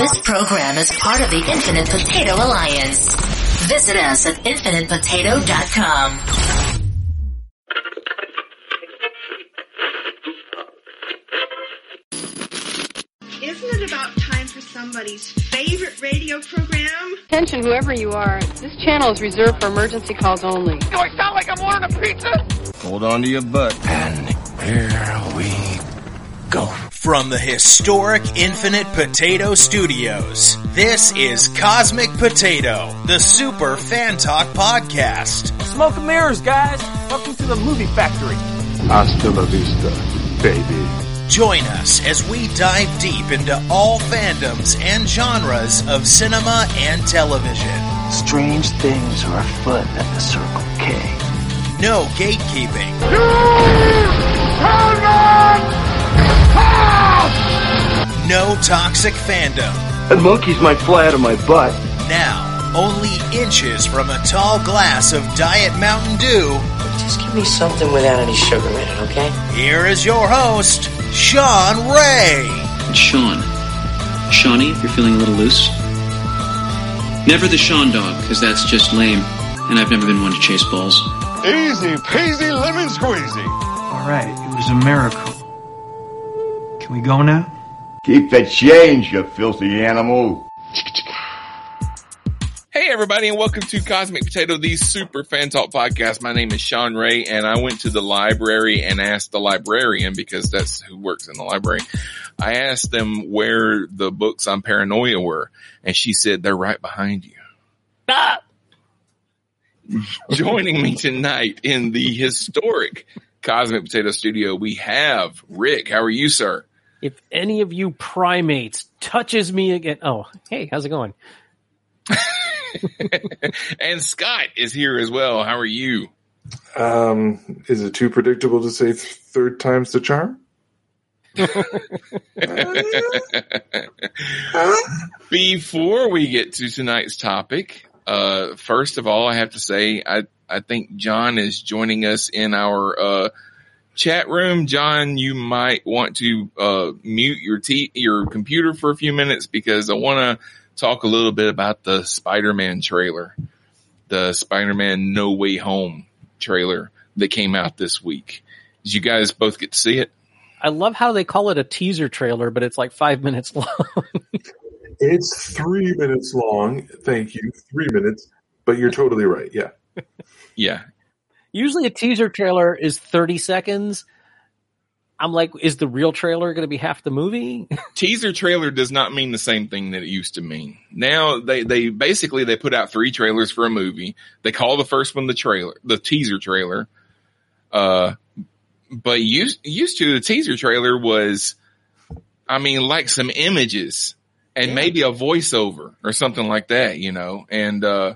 This program is part of the Infinite Potato Alliance. Visit us at infinitepotato.com. Isn't it about time for somebody's favorite radio program? Attention, whoever you are. This channel is reserved for emergency calls only. Do I sound like I'm ordering a pizza? Hold on to your butt. And here we go. From the historic Infinite Potato Studios, this is Cosmic Potato, the Super Fan Talk Podcast. Smoke and mirrors, guys. Welcome to the movie factory. Hasta la vista, baby. Join us as we dive deep into all fandoms and genres of cinema and television. Strange things are afoot at the Circle K. No gatekeeping. No toxic fandom. And monkeys might fly out of my butt. Now, only inches from a tall glass of Diet Mountain Dew. Just give me something without any sugar in it, okay? Here is your host, Sean Ray. Sean. Shawnee, if you're feeling a little loose. Never the Sean dog, because that's just lame, and I've never been one to chase balls. Easy peasy lemon squeezy. All right, it was a miracle. Can we go now? Keep the change, you filthy animal. Hey everybody and welcome to Cosmic Potato, the super fan talk podcast. My name is Sean Ray and I went to the library and asked the librarian because that's who works in the library. I asked them where the books on paranoia were and she said they're right behind you. Stop! Joining me tonight in the historic Cosmic Potato studio, we have Rick. How are you, sir? If any of you primates touches me again, oh, hey, how's it going? and Scott is here as well. How are you? Um, is it too predictable to say th- third time's the charm? Before we get to tonight's topic, uh, first of all, I have to say, I, I think John is joining us in our, uh, chat room. John, you might want to, uh, mute your t- your computer for a few minutes because I want to talk a little bit about the Spider-Man trailer, the Spider-Man No Way Home trailer that came out this week. Did you guys both get to see it? I love how they call it a teaser trailer, but it's like five minutes long. It's three minutes long. Thank you. Three minutes. But you're totally right. Yeah. Yeah. Usually a teaser trailer is 30 seconds. I'm like, is the real trailer going to be half the movie? Teaser trailer does not mean the same thing that it used to mean. Now they, they basically, they put out three trailers for a movie. They call the first one the trailer, the teaser trailer. Uh, but used, used to the teaser trailer was, I mean, like some images and Yeah. maybe a voiceover or something like that, you know, and, uh,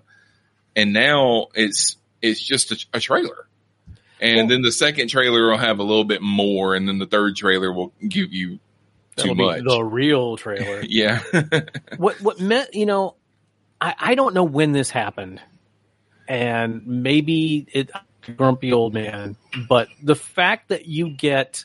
and now it's, it's just a, a trailer. And Well- then the second trailer will have a little bit more and then the third trailer will give you too be much. the real trailer. yeah. what what meant you know I, I don't know when this happened and maybe it grumpy old man but the fact that you get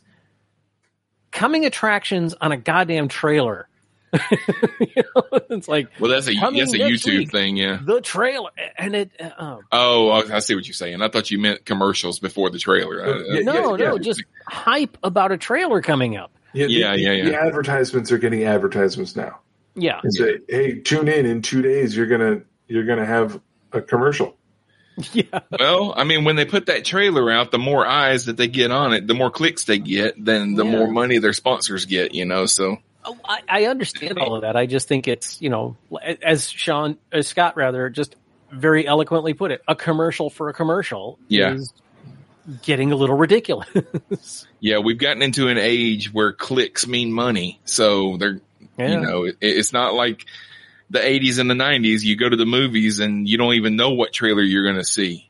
coming attractions on a goddamn trailer you know, it's like well, that's a, that's a YouTube week. thing. Yeah. the trailer and it uh, Oh, I I see what you're saying. I thought you meant commercials before the trailer. Uh, no yeah, no yeah. just hype about a trailer coming up Yeah. the- Yeah, the, yeah, yeah. The advertisements are getting advertisements now. yeah And say, hey, tune in in two days. You're gonna you're gonna have a commercial. yeah well, I mean, when they put that trailer out, the more eyes that they get on it, the more clicks they get, then the Yeah. more money their sponsors get, you know, so Oh, I, I understand all of that. I just think it's you know, as Sean, as Scott rather, just very eloquently put it, a commercial for a commercial Yeah. is getting a little ridiculous. yeah, we've gotten into an age where clicks mean money. So they're, Yeah. you know, it, it's not like the 80s and the 90s. You go to the movies and you don't even know what trailer you're going to see.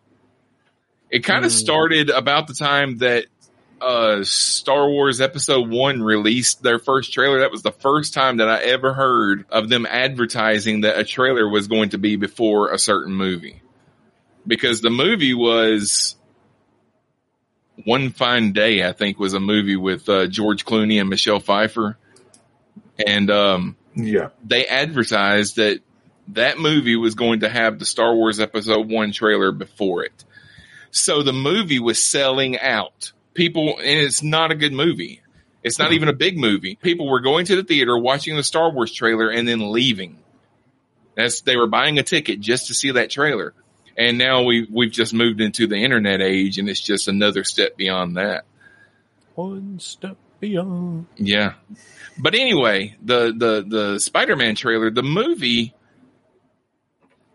It kind of Mm. started about the time that uh Star Wars episode 1 released their first trailer. That was the first time that I ever heard of them advertising that a trailer was going to be before a certain movie. Because the movie was One Fine Day, I think was a movie with uh, George Clooney and Michelle Pfeiffer. And um Yeah. they advertised that that movie was going to have the Star Wars Episode One trailer before it. So the movie was selling out. People, and it's not a good movie. It's not even a big movie. People were going to the theater, watching the Star Wars trailer, and then leaving. That's they were buying a ticket just to see that trailer. And now we we've just moved into the internet age, and it's just another step beyond that. One step beyond. Yeah. But anyway, the the the Spider-Man trailer, the movie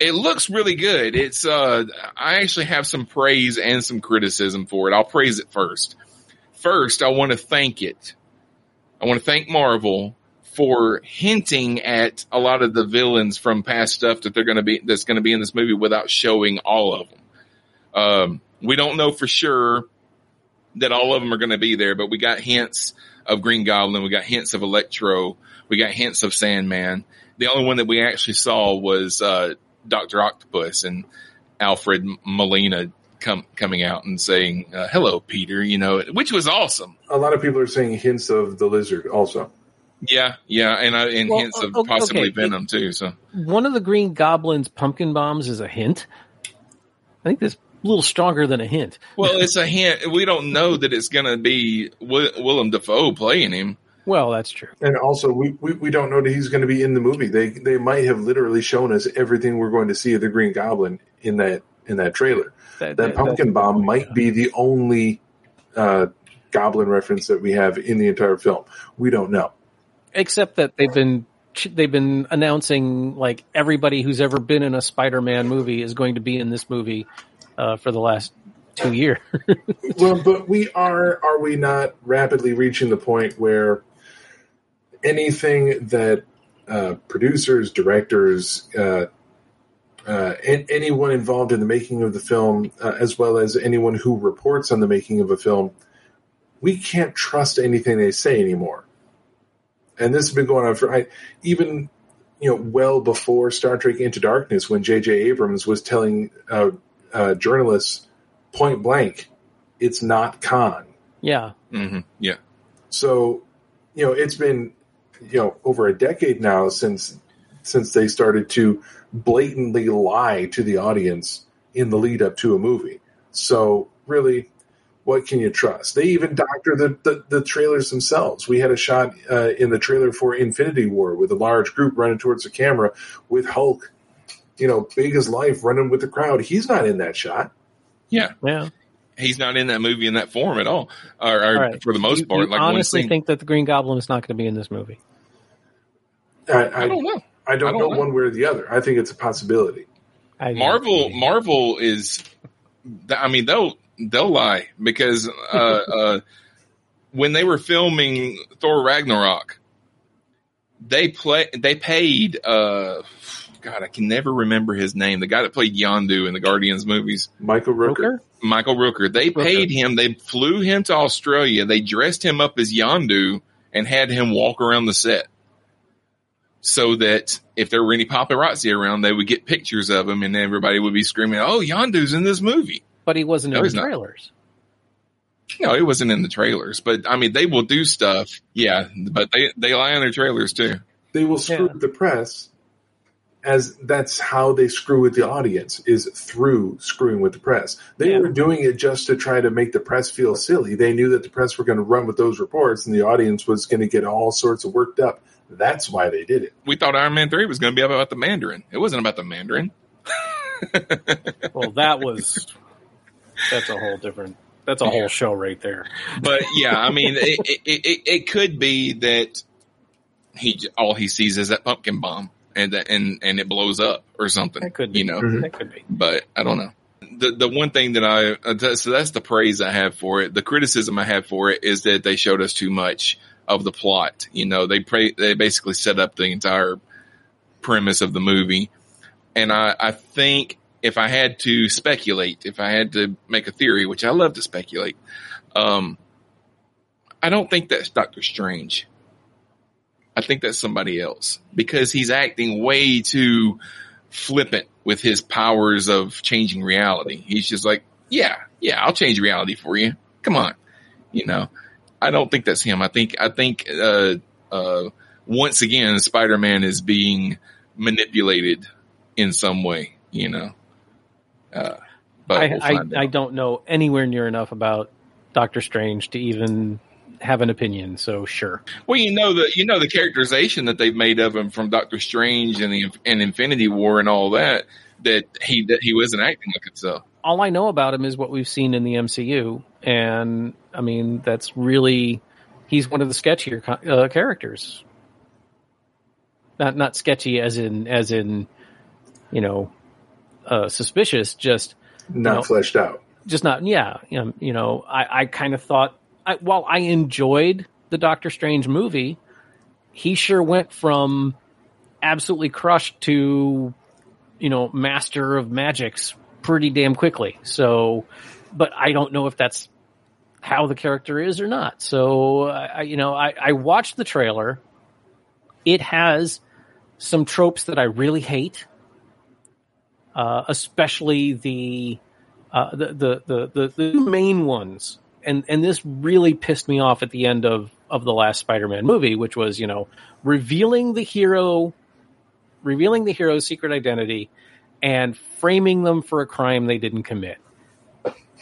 it looks really good. It's uh I actually have some praise and some criticism for it. I'll praise it first. First, I want to thank it. I want to thank Marvel for hinting at a lot of the villains from past stuff that they're going to be that's going to be in this movie without showing all of them. Um we don't know for sure that all of them are going to be there, but we got hints of Green Goblin, we got hints of Electro, we got hints of Sandman. The only one that we actually saw was uh, Doctor Octopus and Alfred Molina come coming out and saying uh, "Hello, Peter," you know, which was awesome. A lot of people are saying hints of the lizard also. Yeah, yeah, and uh, and Well, hints of okay, possibly okay. Venom too. So One of the Green Goblin's pumpkin bombs is a hint. I think that's a little stronger than a hint. well, it's a hint. We don't know that it's going to be Wi- Willem Dafoe playing him. Well, that's true. And also, we, we, we don't know that he's going to be in the movie. They they might have literally shown us everything we're going to see of the Green Goblin in that in that trailer. That, That pumpkin bomb might be the only uh, Goblin reference that we have in the entire film. We don't know. except that they've been they've been announcing like everybody who's ever been in a Spider-Man movie is going to be in this movie uh, for the last two years. well, but we are are we not rapidly reaching the point where anything that uh, producers, directors, uh, uh, and anyone involved in the making of the film, uh, as well as anyone who reports on the making of a film, we can't trust anything they say anymore. And this has been going on for I, even you know well before Star Trek Into Darkness, when J.J. Abrams was telling uh, uh, journalists point blank, it's not Khan. yeah, hmm Yeah, So, you know, it's been you know over a decade now since since they started to blatantly lie to the audience in the lead up to a movie. So, really, what can you trust? They even doctor the, the, the trailers themselves. We had a shot uh, in the trailer for Infinity War with a large group running towards the camera with Hulk, you know, big as life running with the crowd. He's not in that shot. yeah. yeah. He's not in that movie in that form at all, or, or All right. for the most You- part. you like one honestly think that the Green Goblin is not going to be in this movie? I, I, I don't know. I don't, I don't know, know. one way or the other. I think it's a possibility. I, Marvel, Marvel is, I mean, they'll they'll lie because uh, uh, when they were filming Thor Ragnarok, they play they paid. Uh, God, I can never remember his name. The guy that played Yondu in the Guardians movies, Michael Rooker. Rooker? Michael Rooker. They paid him. They flew him to Australia. They dressed him up as Yondu and had him walk around the set. So that if there were any paparazzi around, they would get pictures of him and everybody would be screaming, Oh, Yondu's in this movie. but he wasn't No, in he's the not. trailers. No, it wasn't in the trailers, but I mean, they will do stuff. Yeah. But they, they lie on their trailers too. They will screw Yeah. with the press as that's how they screw with the audience is through screwing with the press. They Yeah. were doing it just to try to make the press feel silly. They knew that the press were going to run with those reports and the audience was going to get all sorts of worked up. That's why they did it. We thought Iron Man 3 was going to be about the Mandarin. It wasn't about the Mandarin. Well, that was that's a whole different. That's a whole show right there. but yeah, I mean, it, it, it, it could be that he all he sees is that pumpkin bomb, and that, and and it blows up or something. That could be. you know. That could be. But I don't know. The the one thing that I uh, so that's the praise I have for it. The criticism I have for it is that they showed us too much of the plot. You know, they pray they basically set up the entire premise of the movie, and I I think if I had to speculate, if I had to make a theory, which I love to speculate, um, I don't think that's Doctor Strange. I think that's somebody else because he's acting way too flippant with his powers of changing reality. He's just like, yeah, yeah, I'll change reality for you. Come on. You know, I don't think that's him. I think, I think, uh, uh, once again, Spider Man is being manipulated in some way, you know. Uh, but I, we'll I, I don't know anywhere near enough about Doctor Strange to even have an opinion. So sure. Well, you know the you know the characterization that they've made of him from Doctor Strange and the and Infinity War and all that that he that he wasn't acting like himself. all I know about him is what we've seen in the MCU, and I mean that's really he's one of the sketchier uh, characters. Not not sketchy as in as in you know uh, suspicious, just Not know, fleshed out. just not yeah you know, you know I I kind of thought I, while I enjoyed the Doctor Strange movie, he sure went from absolutely crushed to you know master of magics pretty damn quickly. So, but I don't know if that's how the character is or not. So, I, you know, I, I watched the trailer. It has some tropes that I really hate, uh, especially the, uh, the, the, the, the, the main ones. And, and this really pissed me off at the end of, of the last Spider-Man movie, which was, you know, revealing the hero, revealing the hero's secret identity and framing them for a crime they didn't commit.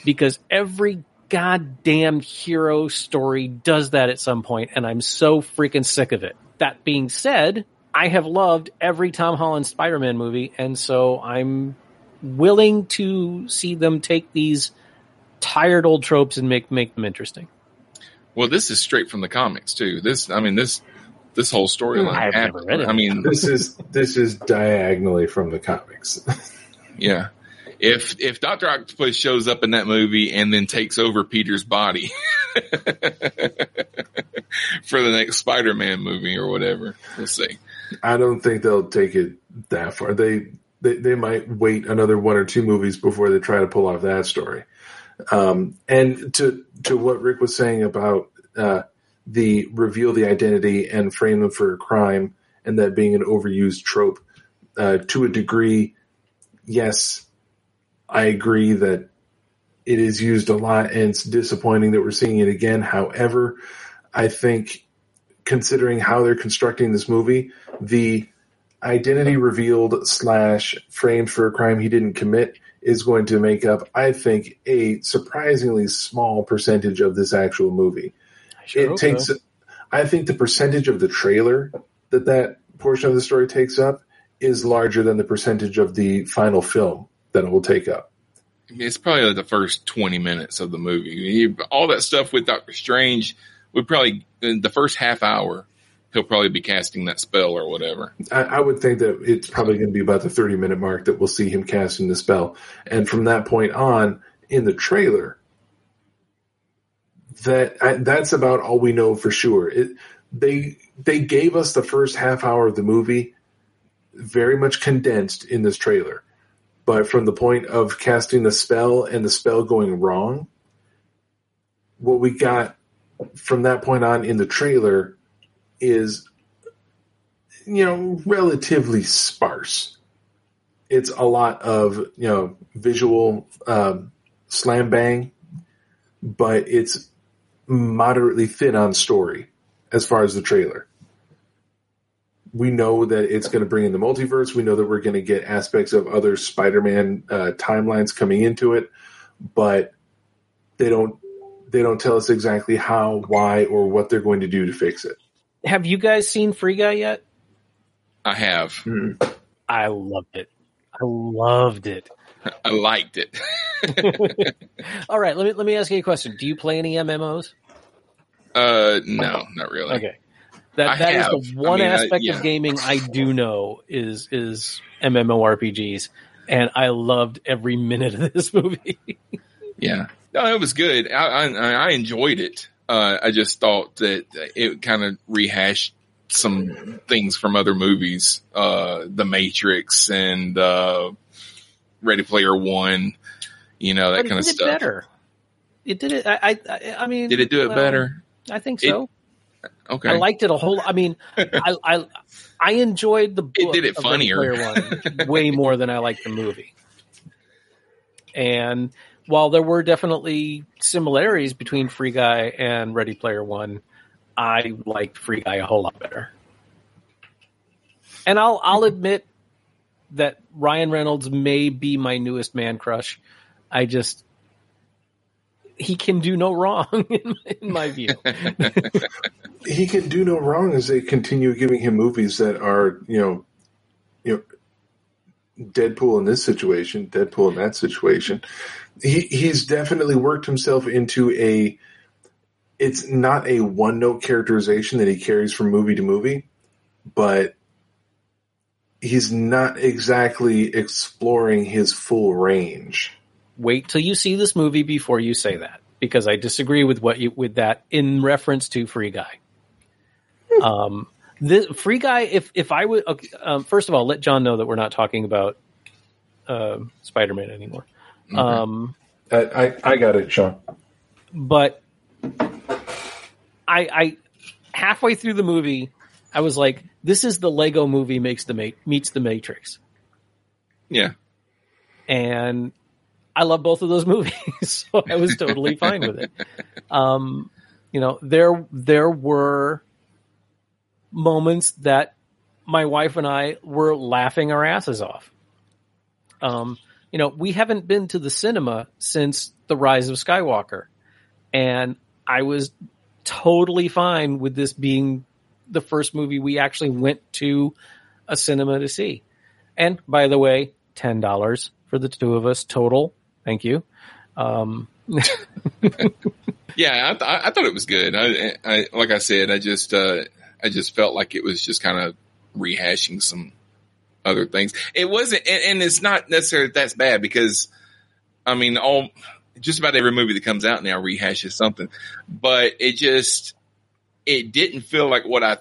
Because every goddamn hero story does that at some point, and I'm so freaking sick of it. That being said, I have loved every Tom Holland Spider Man movie, and so I'm willing to see them take these tired old tropes and make make them interesting. Well, this is straight from the comics too. This, I mean, this this whole storyline. I've never read it. I mean, This is this is diagonally from the comics. yeah. If if Doctor Octopus shows up in that movie and then takes over Peter's body for the next Spider-Man movie or whatever, we'll see. I don't think they'll take it that far. They they, they might wait another one or two movies before they try to pull off that story. Um, and to to what Rick was saying about uh, the reveal the identity and frame them for a crime, and that being an overused trope, uh, to a degree, yes, I agree that it is used a lot, and it's disappointing that we're seeing it again. However, I think considering how they're constructing this movie, the identity revealed slash framed for a crime he didn't commit is going to make up, I think, a surprisingly small percentage of this actual movie. sure it takes, so. I think, the percentage of the trailer that that portion of the story takes up is larger than the percentage of the final film that it will take up. It's probably like the first 20 minutes of the movie. You- all that stuff with Doctor Strange would probably, in the first half hour, he'll probably be casting that spell or whatever. I, I would think that it's probably going to be about the 30 minute mark that we'll see him casting the spell. And from that point on, in the trailer, that I, that's about all we know for sure. It, they they gave us the first half hour of the movie very much condensed in this trailer, but from the point of casting the spell and the spell going wrong, what we got from that point on in the trailer is you know relatively sparse. It's a lot of you know visual um, slam bang, but it's moderately thin on story as far as the trailer. We know that it's going to bring in the multiverse. We know that we're going to get aspects of other Spider-Man uh, timelines coming into it, but they don't they don't tell us exactly how, why, or what they're going to do to fix it. Have you guys seen Free Guy yet? I have. Hmm. I loved it. I loved it. I liked it. All right, let me let me ask you a question. Do you play any MMOs? Uh, no, not really. Okay. That I that is have. the one I mean, I- aspect yeah. of gaming I do know is is MMORPGs, and I loved every minute of this movie. Yeah, no, it was good. I I, I enjoyed it. Uh, I just thought that it kind of rehashed some things from other movies, uh, The Matrix and uh, Ready Player One. You know that kind it of stuff. it better. It did it. I I, I mean, Did it do it well, better? I think It- so. Okay, I liked it a whole. I mean, I, I I enjoyed the book did it funnier. One way more than I liked the movie. And while there were definitely similarities between Free Guy and Ready Player One, I liked Free Guy a whole lot better. And I'll I'll admit that Ryan Reynolds may be my newest man crush. I just he can do no wrong in, my view. he can do no wrong as they continue giving him movies that are, you know, you know, Deadpool in this situation, Deadpool in that situation. He he's definitely worked himself into a. It's not a one note characterization that he carries from movie to movie, but he's not exactly exploring his full range. Wait till you see this movie before you say that, because I disagree with what you with that in reference to Free Guy. um, this Free Guy, if if I would, okay, um, first of all, let John know that we're not talking about uh, Spider Man anymore. Um, I, I I got it, Sean. but I, I halfway through the movie, I was like, "This is the Lego movie makes the ma- meets the Matrix," Yeah. and I love both of those movies, so I was totally fine with it. Um, you know, there there were moments that my wife and I were laughing our asses off. Um, you know, we haven't been to the cinema since The Rise of Skywalker, and I was totally fine with this being the first movie we actually went to a cinema to see. And by the way, ten dollars for the two of us total. Thank you. Um, Yeah, I, th- I thought it was good. I, I, like I said, I just, uh, I just felt like it was just kind of rehashing some other things. It wasn't, and, and it's not necessarily that's bad because, I mean, all just about every movie that comes out now rehashes something, but it just, it didn't feel like what I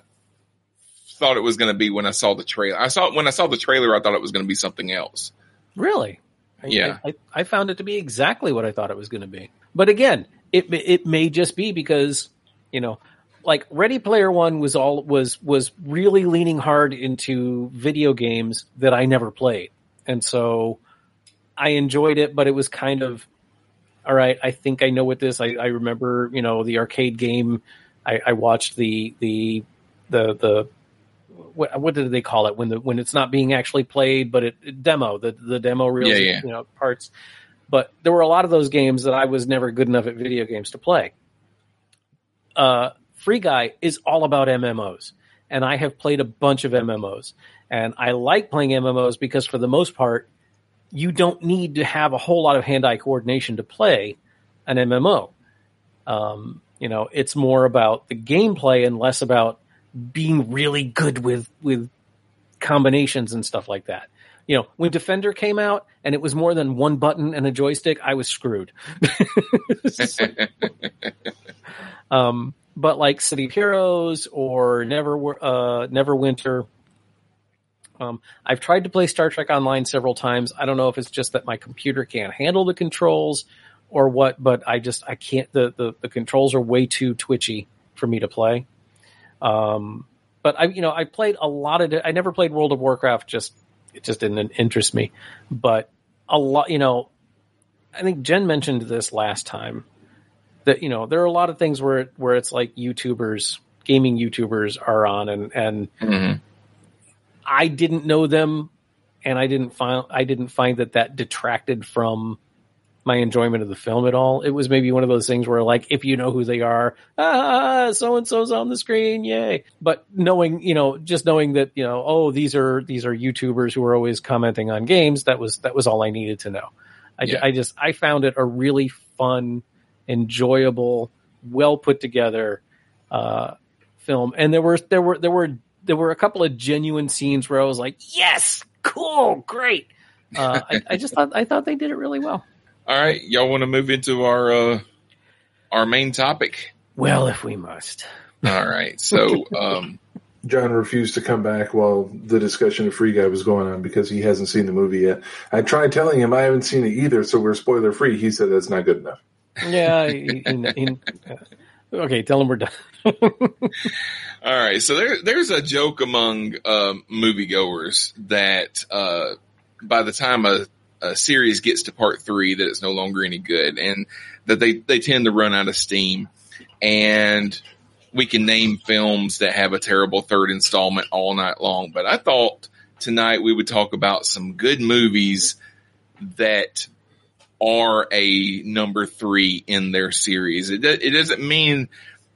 thought it was going to be when I saw the trailer. I saw when I saw the trailer, I thought it was going to be something else. Really? I- Yeah. I, I, found it to be exactly what I thought it was going to be. But again, it may- it may just be because you know, like Ready Player One was all was was really leaning hard into video games that I never played, and so I enjoyed it. But it was kind of all right. I think I know what this. I, I remember you know the arcade game. I, I watched the the the the what, what did they call it when the when it's not being actually played, but it, it demo the the demo reels, Yeah, yeah. you know parts. But there were a lot of those games that I was never good enough at video games to play. Uh, Free Guy is all about MMOs, and I have played a bunch of MMOs, and I like playing MMOs because for the most part, you don't need to have a whole lot of hand-eye coordination to play an MMO. Um, you know, it's more about the gameplay and less about being really good with with combinations and stuff like that. You know, when Defender came out and it was more than one button and a joystick, I was screwed. um, but like City of Heroes or Never uh, Neverwinter, um, I've tried to play Star Trek Online several times. I don't know if it's just that my computer can't handle the controls or what, but I just I can't. The the, the controls are way too twitchy for me to play. Um, but I, you know, I played a lot of. I never played World of Warcraft. Just it just didn't interest me. But a lot, you know, I think Jen mentioned this last time that you know there are a lot of things where where it's like YouTubers, gaming YouTubers are on, and and I didn't know them, and I didn't find I didn't find that that detracted from my enjoyment of the film at all. It was maybe one of those things where like if you know who they are, ah, so and so's on the screen, yay. But knowing, you know, just knowing that, you know, oh, these are these are YouTubers who are always commenting on games, that was that was all I needed to know. I, Yeah. I just I found it a really fun, enjoyable, well put together uh film. And there were there were there were there were a couple of genuine scenes where I was like, yes, cool, great. Uh, I, I just thought I thought they did it really well. All right, y'all want to move into our uh, our main topic? Well, if we must. All right, so um, John refused to come back while the discussion of Free Guy was going on because he hasn't seen the movie yet. I tried telling him I haven't seen it either, so we're spoiler free. He said that's not good enough. Yeah. he- he- he- uh, okay, tell him we're done. All right, so there, there's a joke among um, moviegoers that uh, by the time a, a series gets to part three, that it's no longer any good, and that they they tend to run out of steam. And we can name films that have a terrible third installment all night long. But I thought tonight we would talk about some good movies that are a number three in their series. It, it doesn't mean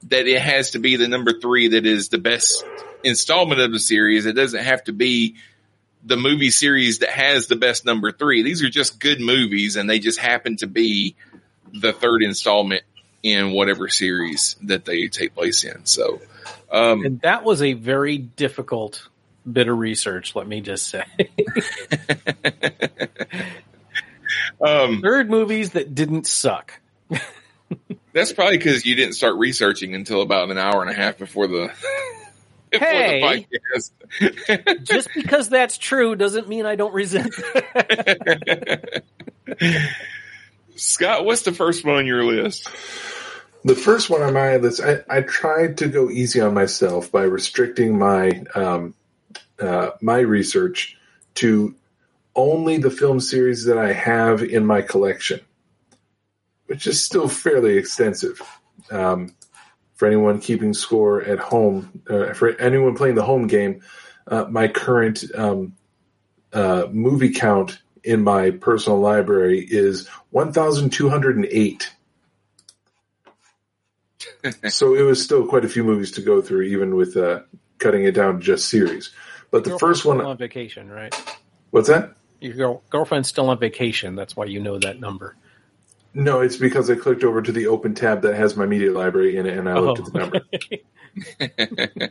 that it has to be the number three that is the best installment of the series. It doesn't have to be the movie series that has the best number three. These are just good movies and they just happen to be the third installment in whatever series that they take place in. So, um, and that was a very difficult bit of research. Let me just say. um, third movies that didn't suck. that's probably because you didn't start researching until about an hour and a half before the. Hey, the just because that's true doesn't mean I don't resent. Scott, what's the first one on your list? The first one on my list, I, I tried to go easy on myself by restricting my um, uh, my research to only the film series that I have in my collection, which is still fairly extensive. Um, for anyone keeping score at home, uh, for anyone playing the home game, uh, my current um, uh, movie count in my personal library is 1,208. so it was still quite a few movies to go through, even with uh, cutting it down to just series. But the first one on vacation, right? What's that? Your girl, girlfriend's still on vacation. That's why you know that number. No, it's because I clicked over to the open tab that has my media library in it, and I looked oh, at the number.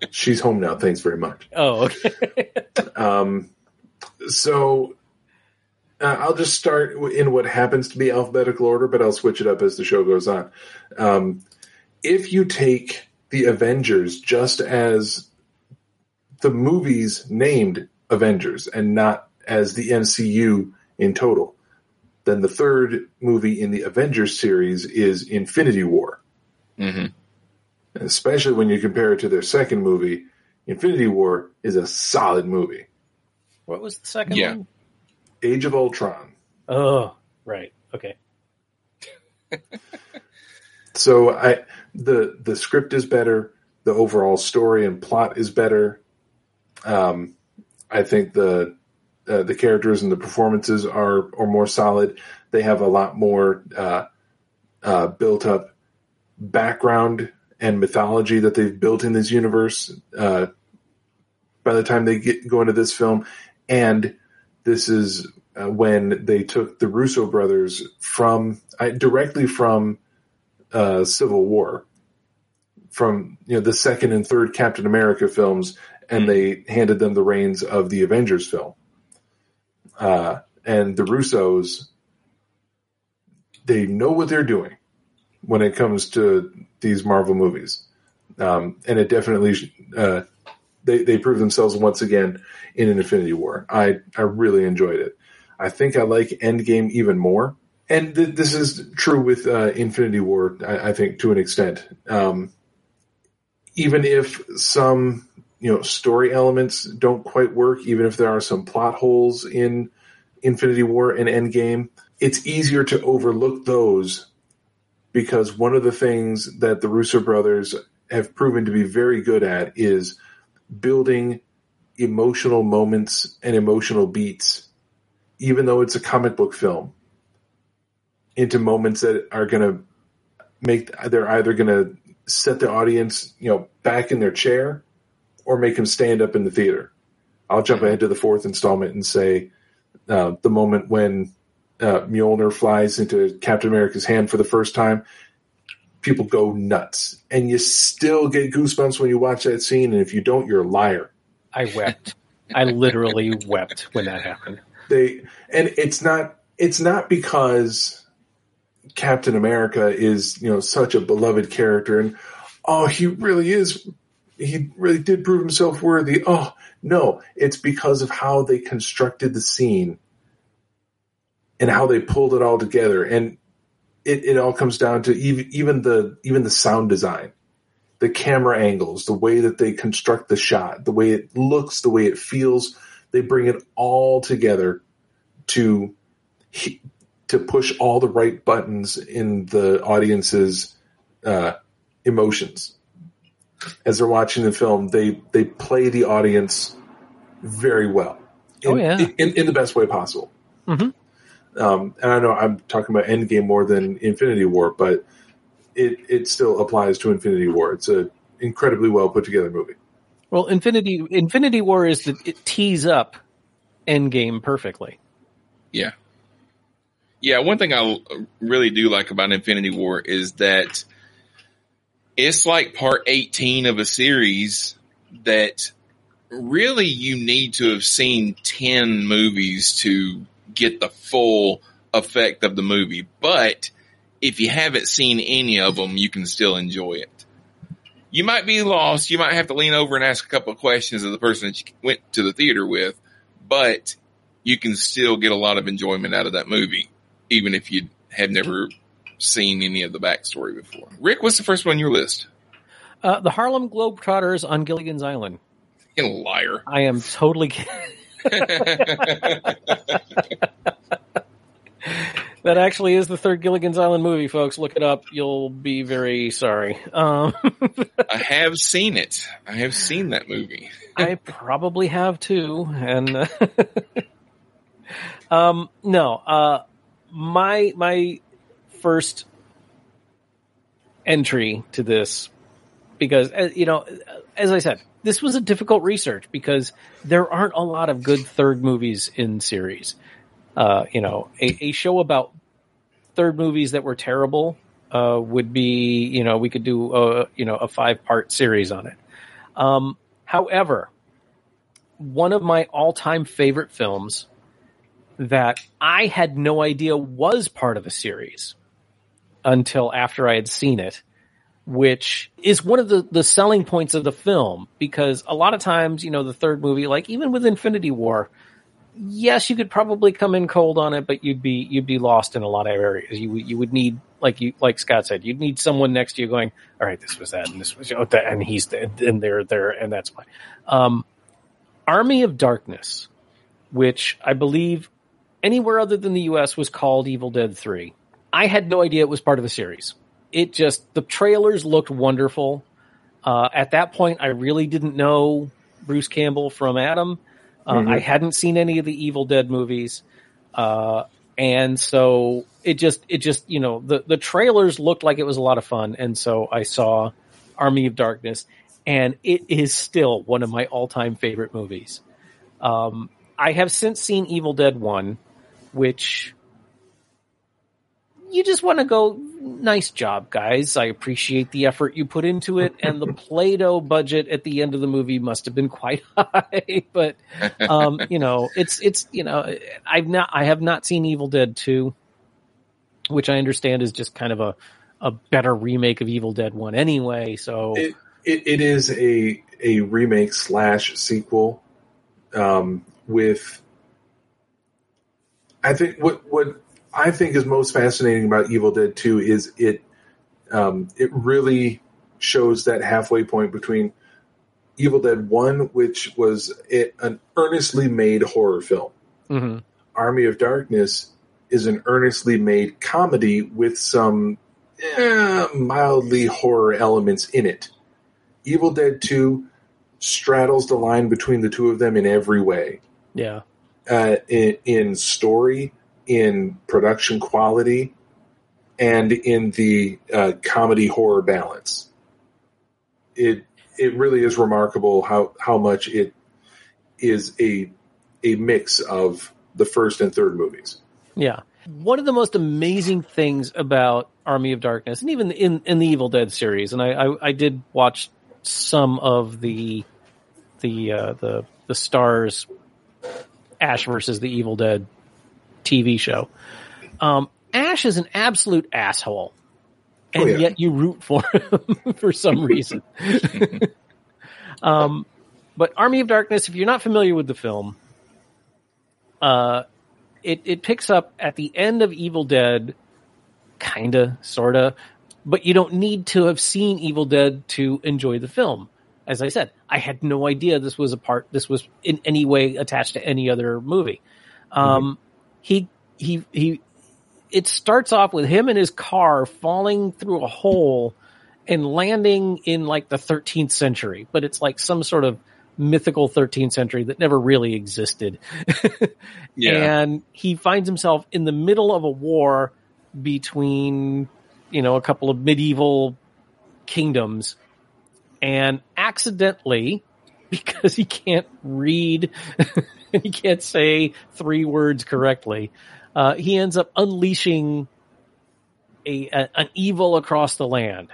She's home now. Thanks very much. Oh, okay. um, so uh, I'll just start in what happens to be alphabetical order, but I'll switch it up as the show goes on. Um, if you take the Avengers just as the movies named Avengers and not as the MCU in total, then the third movie in the Avengers series is Infinity War. Mm-hmm. Especially when you compare it to their second movie, Infinity War is a solid movie. What was the second yeah. one? Age of Ultron. Oh, right. Okay. so I the the script is better, the overall story and plot is better. Um, I think the uh, the characters and the performances are are more solid. They have a lot more uh, uh, built up background and mythology that they've built in this universe. Uh, by the time they get go into this film, and this is uh, when they took the Russo brothers from directly from uh, Civil War, from you know the second and third Captain America films, and they handed them the reins of the Avengers film. Uh, and the Russos, they know what they're doing when it comes to these Marvel movies, um, and it definitely uh, they they prove themselves once again in an Infinity War. I I really enjoyed it. I think I like Endgame even more, and th- this is true with uh, Infinity War. I, I, think to an extent, um, even if some you know story elements don't quite work, even if there are some plot holes in Infinity War and Endgame, it's easier to overlook those because one of the things that the Russo brothers have proven to be very good at is building emotional moments and emotional beats, even though it's a comic book film, into moments that are going to make, they're either going to set the audience, you know, back in their chair or make him stand up in the theater. I'll jump ahead to the fourth installment and say uh, the moment when uh, Mjolnir flies into Captain America's hand for the first time, people go nuts. And you still get goosebumps when you watch that scene. And if you don't, you're a liar. I wept. I literally wept when that happened. They and it's not it's not because Captain America is, you know, such a beloved character and oh, he really is he really did prove himself worthy. Oh, no, it's because of how they constructed the scene and how they pulled it all together. And it, it all comes down to even, even the, even the sound design, the camera angles, the way that they construct the shot, the way it looks, the way it feels. They bring it all together to, to push all the right buttons in the audience's, uh, emotions as they're watching the film, they they play the audience very well. In, Oh, yeah. in, in the best way possible. Mhm. Um, and I know I'm talking about Endgame more than Infinity War, but it it still applies to Infinity War. It's a incredibly well put together movie. Well, Infinity Infinity War is that it tees up Endgame perfectly. Yeah. Yeah, one thing I really do like about Infinity War is that it's like part 18 of a series that really you need to have seen 10 movies to get the full effect of the movie. But if you haven't seen any of them, you can still enjoy it. You might be lost. You might have to lean over and ask a couple of questions of the person that you went to the theater with, but you can still get a lot of enjoyment out of that movie, even if you have never seen any of the backstory before. Rick, what's the first one on your list? Uh, the Harlem Globetrotters on Gilligan's Island. You liar. I am totally kidding. that actually is the third Gilligan's Island movie, folks. Look it up. You'll be very sorry. Um, I have seen it. I have seen that movie. I probably have too. And uh, um, no, uh, my my first entry to this because uh, you know, as I said, this was a difficult research because there aren't a lot of good third movies in series. Uh, you know, a, a show about third movies that were terrible uh, would be, you know, we could do a, you know, a five part series on it. Um, however, one of my all time favorite films that I had no idea was part of a series until after I had seen it, which is one of the, the selling points of the film because a lot of times, you know, the third movie, like even with Infinity War, yes, you could probably come in cold on it, but you'd be you'd be lost in a lot of areas. You you would need like you like Scott said, you'd need someone next to you going, all right, this was that, and this was oh, that, and he's the, and they're there, and that's why. Um, Army of Darkness, which I believe anywhere other than the U.S. was called Evil Dead Three. I had no idea it was part of a series. It just the trailers looked wonderful. Uh, at that point, I really didn't know Bruce Campbell from Adam. Uh, Mhm. I hadn't seen any of the Evil Dead movies, uh, and so it just it just you know the the trailers looked like it was a lot of fun, and so I saw Army of Darkness, and it is still one of my all time favorite movies. Um, I have since seen Evil Dead One, which you just want to go, nice job, guys. I appreciate the effort you put into it, and the Play-Doh budget at the end of the movie must have been quite high. but um, you know, it's it's you know, I've not I have not seen Evil Dead Two, which I understand is just kind of a a better remake of Evil Dead One anyway. So It, it, it is a a remake slash sequel um, with. I think what what I think is most fascinating about Evil Dead Two is it um, it really shows that halfway point between Evil Dead One, which was it, an earnestly made horror film. mhm. Army of Darkness is an earnestly made comedy with some eh, mildly horror elements in it. Evil Dead 2 straddles the line between the two of them in every way. yeah, Uh, in, in story, in production quality, and in the uh, comedy horror balance. It it really is remarkable how, how much it is a a mix of the first and third movies. Yeah. One of the most amazing things about Army of Darkness, and even in, in the Evil Dead series, and I, I, I did watch some of the the uh, the the Starz Ash versus the Evil Dead TV show. Um, Ash is an absolute asshole, and Oh, yeah. yet you root for him for some reason. um, but Army of Darkness, if you're not familiar with the film, uh, it it picks up at the end of Evil Dead, kinda, sorta, but you don't need to have seen Evil Dead to enjoy the film. As I said, I had no idea this was a part. This was in any way attached to any other movie. Um, he he he. It starts off with him in his car falling through a hole and landing in like the 13th century, but it's like some sort of mythical 13th century that never really existed. Yeah. And he finds himself in the middle of a war between, you know, a couple of medieval kingdoms and accidentally, because he can't read and he can't say three words correctly, uh, he ends up unleashing a, a an evil across the land,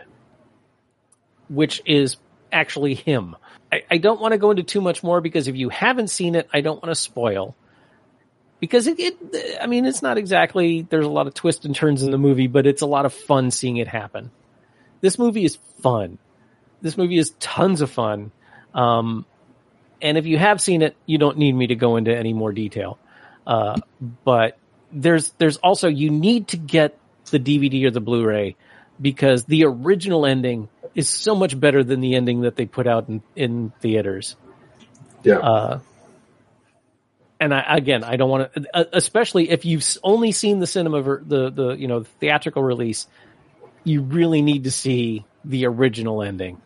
which is actually him. I, I don't want to go into too much more because if you haven't seen it, I don't want to spoil. Because it, it, I mean, it's not exactly, there's a lot of twists and turns in the movie, but it's a lot of fun seeing it happen. This movie is fun. This movie is tons of fun. Um, and if you have seen it, you don't need me to go into any more detail. Uh, but there's, there's also, you need to get the DVD or the Blu-ray because the original ending is so much better than the ending that they put out in, in theaters. Yeah. Uh, and I, again, I don't want to, especially if you've only seen the cinema, ver- the, the, you know, theatrical release, you really need to see the original ending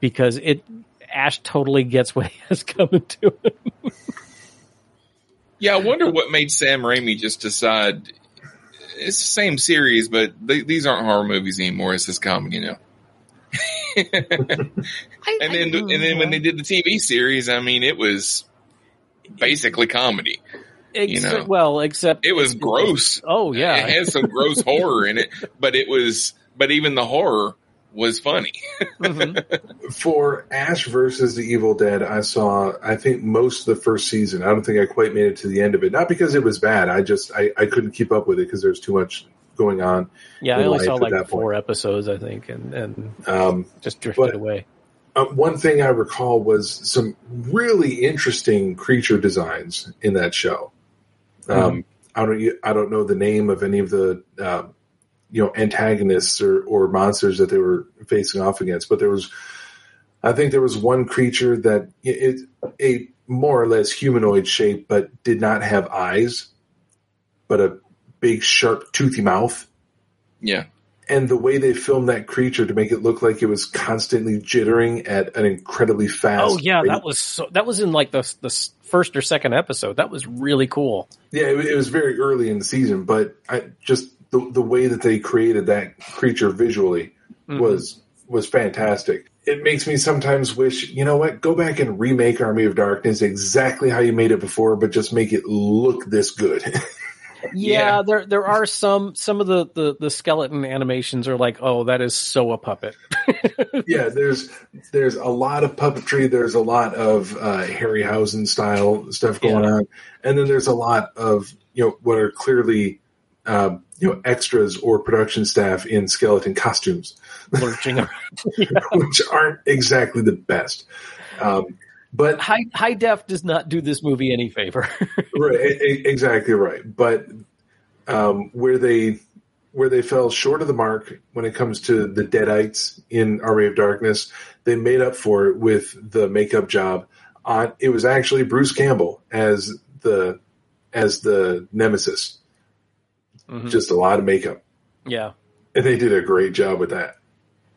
because it, Ash totally gets what he has coming to him. Yeah, I wonder what made Sam Raimi just decide it's the same series, but th- these aren't horror movies anymore. It's just comedy now. and then, and then when they did the TV series, I mean, it was basically comedy. You know, well, except it was gross. Oh yeah, it had some gross horror in it, but it was, but even the horror was funny. Mm-hmm. For Ash versus the Evil Dead, I saw I think most of the first season. I don't think I quite made it to the end of it. Not because it was bad. I just I, I couldn't keep up with it because there's too much going on. Yeah, I only saw like four point. episodes, I think, and and Um, just drifted but- away. Uh, one thing I recall was some really interesting creature designs in that show. Um, I don't I don't know the name of any of the uh, you know antagonists or, or monsters that they were facing off against, but there was I think there was one creature that it, it a more or less humanoid shape, but did not have eyes, but a big sharp toothy mouth yeah. and the way they filmed that creature to make it look like it was constantly jittering at an incredibly fast. Oh yeah, rate. that was so, that was in like the the first or second episode. That was really cool. yeah. It, it was very early in the season, but I just the the way that they created that creature visually Mhm. was was fantastic. It makes me sometimes wish, you know what, go back and remake Army of Darkness exactly how you made it before, but just make it look this good. Yeah, there there are some some of the, the the skeleton animations are like, oh, that is so a puppet. yeah, there's there's a lot of puppetry. There's a lot of uh, Harryhausen style stuff going Yeah. on, and then there's a lot of you know what are clearly uh, you know extras or production staff in skeleton costumes, lurching around. which aren't exactly the best. Um, but high high def does not do this movie any favor. right, exactly right. But um, where they where they fell short of the mark when it comes to the Deadites in Army of Darkness, they made up for it with the makeup job. On it was actually Bruce Campbell as the as the Nemesis. Mhm. Just a lot of makeup, yeah, and they did a great job with that.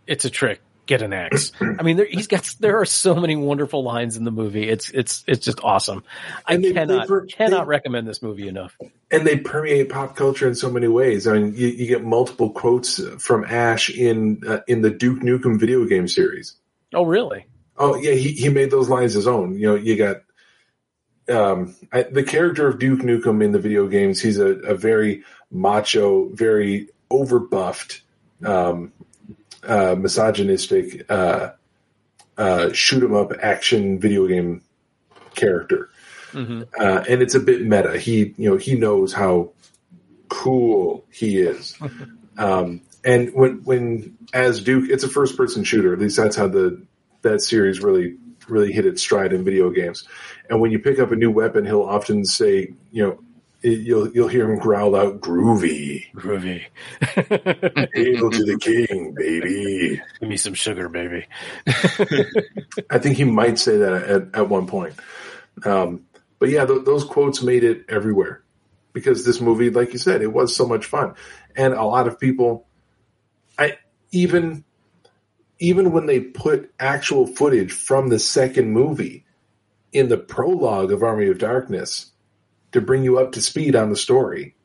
it's a trick. Get an axe. I mean, there, he's got there are so many wonderful lines in the movie. It's it's it's just awesome. I they- cannot they cannot recommend this movie enough. and they permeate pop culture in so many ways. I mean, you, you get multiple quotes from Ash in uh, in the Duke Nukem video game series. Oh, really? Oh yeah, he, he made those lines his own. You know, you got um, I, the character of Duke Nukem in the video games. He's a, a very macho, very overbuffed, um, uh, misogynistic, uh, uh, shoot 'em up action video game character, Mm-hmm. uh, and it's a bit meta. He you know he knows how cool he is. Um, and when when as Duke, it's a first person shooter. At least that's how the that series really really hit its stride in video games. And when you pick up a new weapon, he'll often say, you know, it- you'll you'll hear him growl out, "Groovy, groovy, hail to the king, baby." Give me some sugar, baby. I think he might say that at, at one point. Um, but yeah, th- those quotes made it everywhere because this movie, like you said, it was so much fun, and a lot of people, I even even when they put actual footage from the second movie in the prologue of Army of Darkness to bring you up to speed on the story,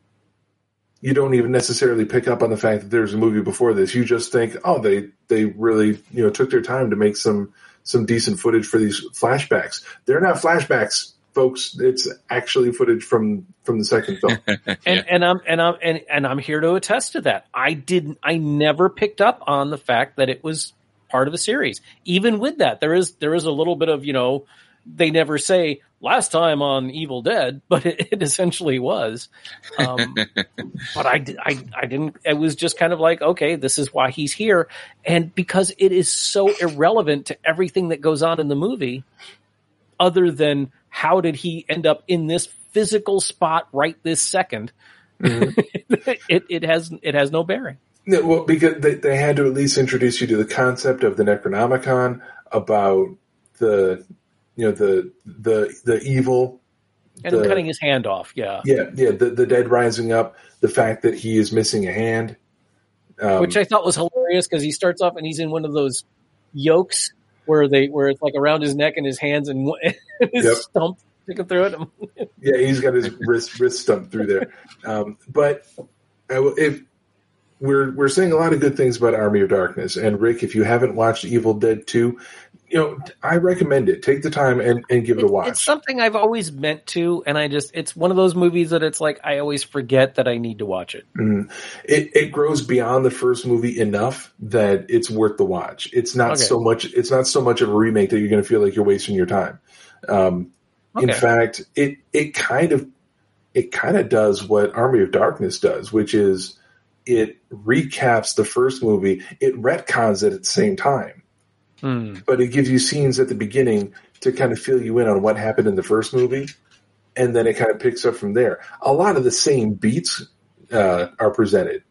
you don't even necessarily pick up on the fact that there's a movie before this. You just think, oh, they they really you know took their time to make some some decent footage for these flashbacks. They're not flashbacks, folks. It's actually footage from from the second film. and and I'm and I'm and, and I'm here to attest to that. I didn't. I never picked up on the fact that it was part of a series. Even with that, there is there is a little bit of you know they never say last time on Evil Dead, but it, it essentially was. Um, but I, I, I didn't, it was just kind of like, okay, this is why he's here. And because it is so irrelevant to everything that goes on in the movie, other than how did he end up in this physical spot right this 2nd mm-hmm. it, it has, it has no bearing. No, well, because they, they had to at least introduce you to the concept of the Necronomicon, about the you know the the the evil and the, cutting his hand off. Yeah, yeah, yeah. The the dead rising up. The fact that he is missing a hand, um, which I thought was hilarious because he starts off and he's in one of those yokes where they where it's like around his neck and his hands and his yep. stump sticking through it. yeah, he's got his wrist wrist stump through there. Um, but if we're we're saying a lot of good things about Army of Darkness, and Rick, if you haven't watched Evil Dead Two, you know, I recommend it. Take the time and, and give it, it a watch. It's something I've always meant to, and I just, it's one of those movies that it's like, I always forget that I need to watch it. Mm. It, it grows beyond the first movie enough that it's worth the watch. It's not okay. so much, it's not so much of a remake that you're going to feel like you're wasting your time. Um, okay. in fact, it, it kind of, it kind of does what Army of Darkness does, which is it recaps the first movie. It retcons it at the same time Mm. But it gives you scenes at the beginning to kind of fill you in on what happened in the first movie, and then it kind of picks up from there. A lot of the same beats uh, are presented,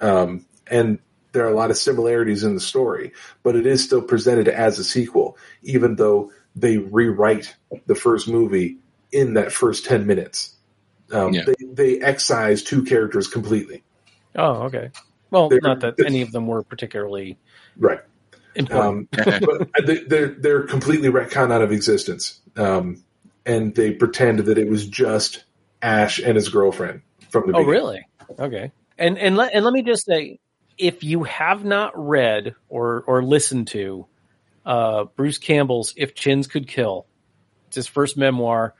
um, and there are a lot of similarities in the story, but it is still presented as a sequel, even though they rewrite the first movie in that first 10 minutes. Um, yeah. they, they excise two characters completely. Oh, okay. Well, they're, not that any of them were particularly right. Um, but they're they're completely retcon out of existence, um, and they pretend that it was just Ash and his girlfriend from the. Beginning. Oh, beginning. really? Okay. And and let and let me just say, if you have not read or or listened to uh, Bruce Campbell's "If Chins Could Kill," it's his first memoir.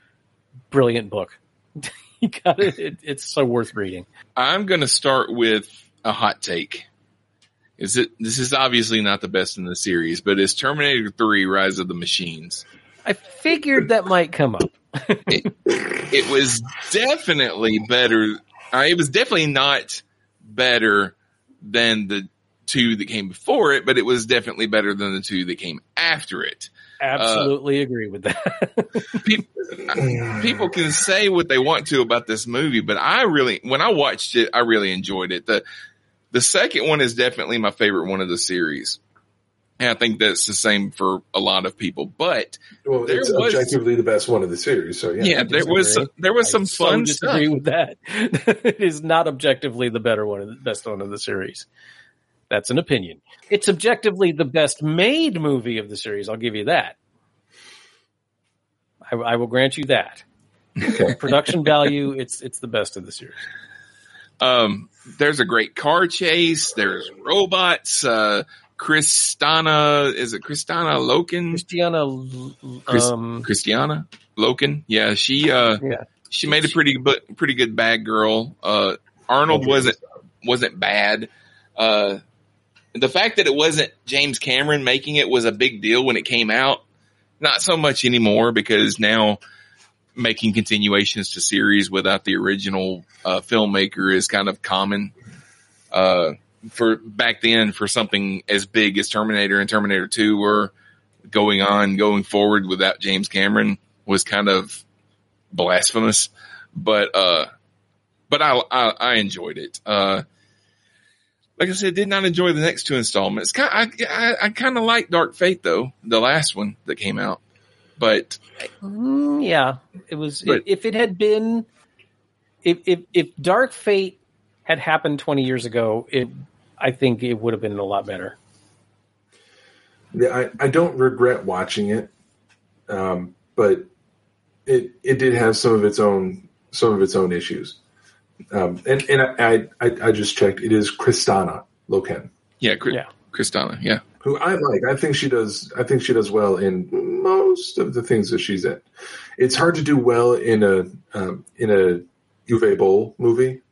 Brilliant book. you got it. it. It's so worth reading. I'm going to start with a hot take is it this is obviously not the best in the series, but is Terminator 3 Rise of the Machines? I figured that might come up. it, it, was definitely better. Uh, it was definitely not better than the two that came before it, but it was definitely better than the two that came after it. Absolutely uh, agree with that. people, people can say what they want to about this movie, but I really, when I watched it, I really enjoyed it. The the second one is definitely my favorite one of the series. And I think that's the same for a lot of people, but well, there it's was, objectively the best one of the series. So yeah, yeah there was some, there was some I fun so disagree stuff. with that. it is not objectively the better one, the best one of the series. That's an opinion. It's objectively the best made movie of the series. I'll give you that. I, I will grant you that. Production value, it's it's the best of the series. Um, there's a great car chase. There's robots. Uh, Kristanna, is it Kristanna Loken? Christiana, um, Christiana Loken. Yeah, she, uh, yeah. she made a pretty, pretty good bad girl. Uh, Arnold wasn't, wasn't bad. Uh, the fact that it wasn't James Cameron making it was a big deal when it came out. Not so much anymore because now making continuations to series without the original uh, filmmaker is kind of common. Uh, for back then, for something as big as Terminator and Terminator Two were going on, going forward without James Cameron was kind of blasphemous. But uh, but I, I, I enjoyed it. Uh, like I said, did not enjoy the next two installments. I I, I kind of like Dark Fate though, the last one that came out. But mm, yeah, it was. But, if it had been, if, if if Dark Fate had happened twenty years ago, it I think it would have been a lot better. Yeah, I, I don't regret watching it, um, but it it did have some of its own some of its own issues. Um, and and I, I I just checked. It is Kristanna Loken. Yeah, yeah. Kristanna. Yeah, who I like. I think she does. I think she does well in most of the things that she's in. It's hard to do well in a um, in a Uwe Boll movie,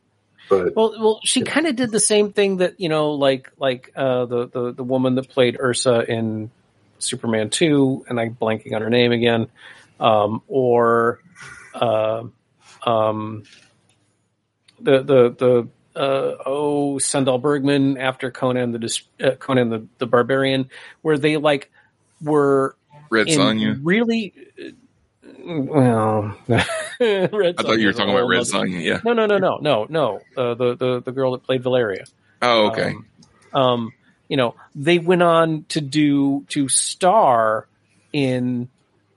but well, well, she kind of did the same thing that you know, like like uh, the the the woman that played Ursa in Superman two, and I'm blanking on her name again, um, or uh, um, the the the uh, oh Sandahl Bergman after Conan the uh, Conan the, the Barbarian, where they like were Red Sonja really. Well, Red I thought you were talking about Red Sonja. Yeah. No, no, no, no, no, no. Uh, the the the girl that played Valeria. Oh, okay. Um, um, you know, they went on to do to star in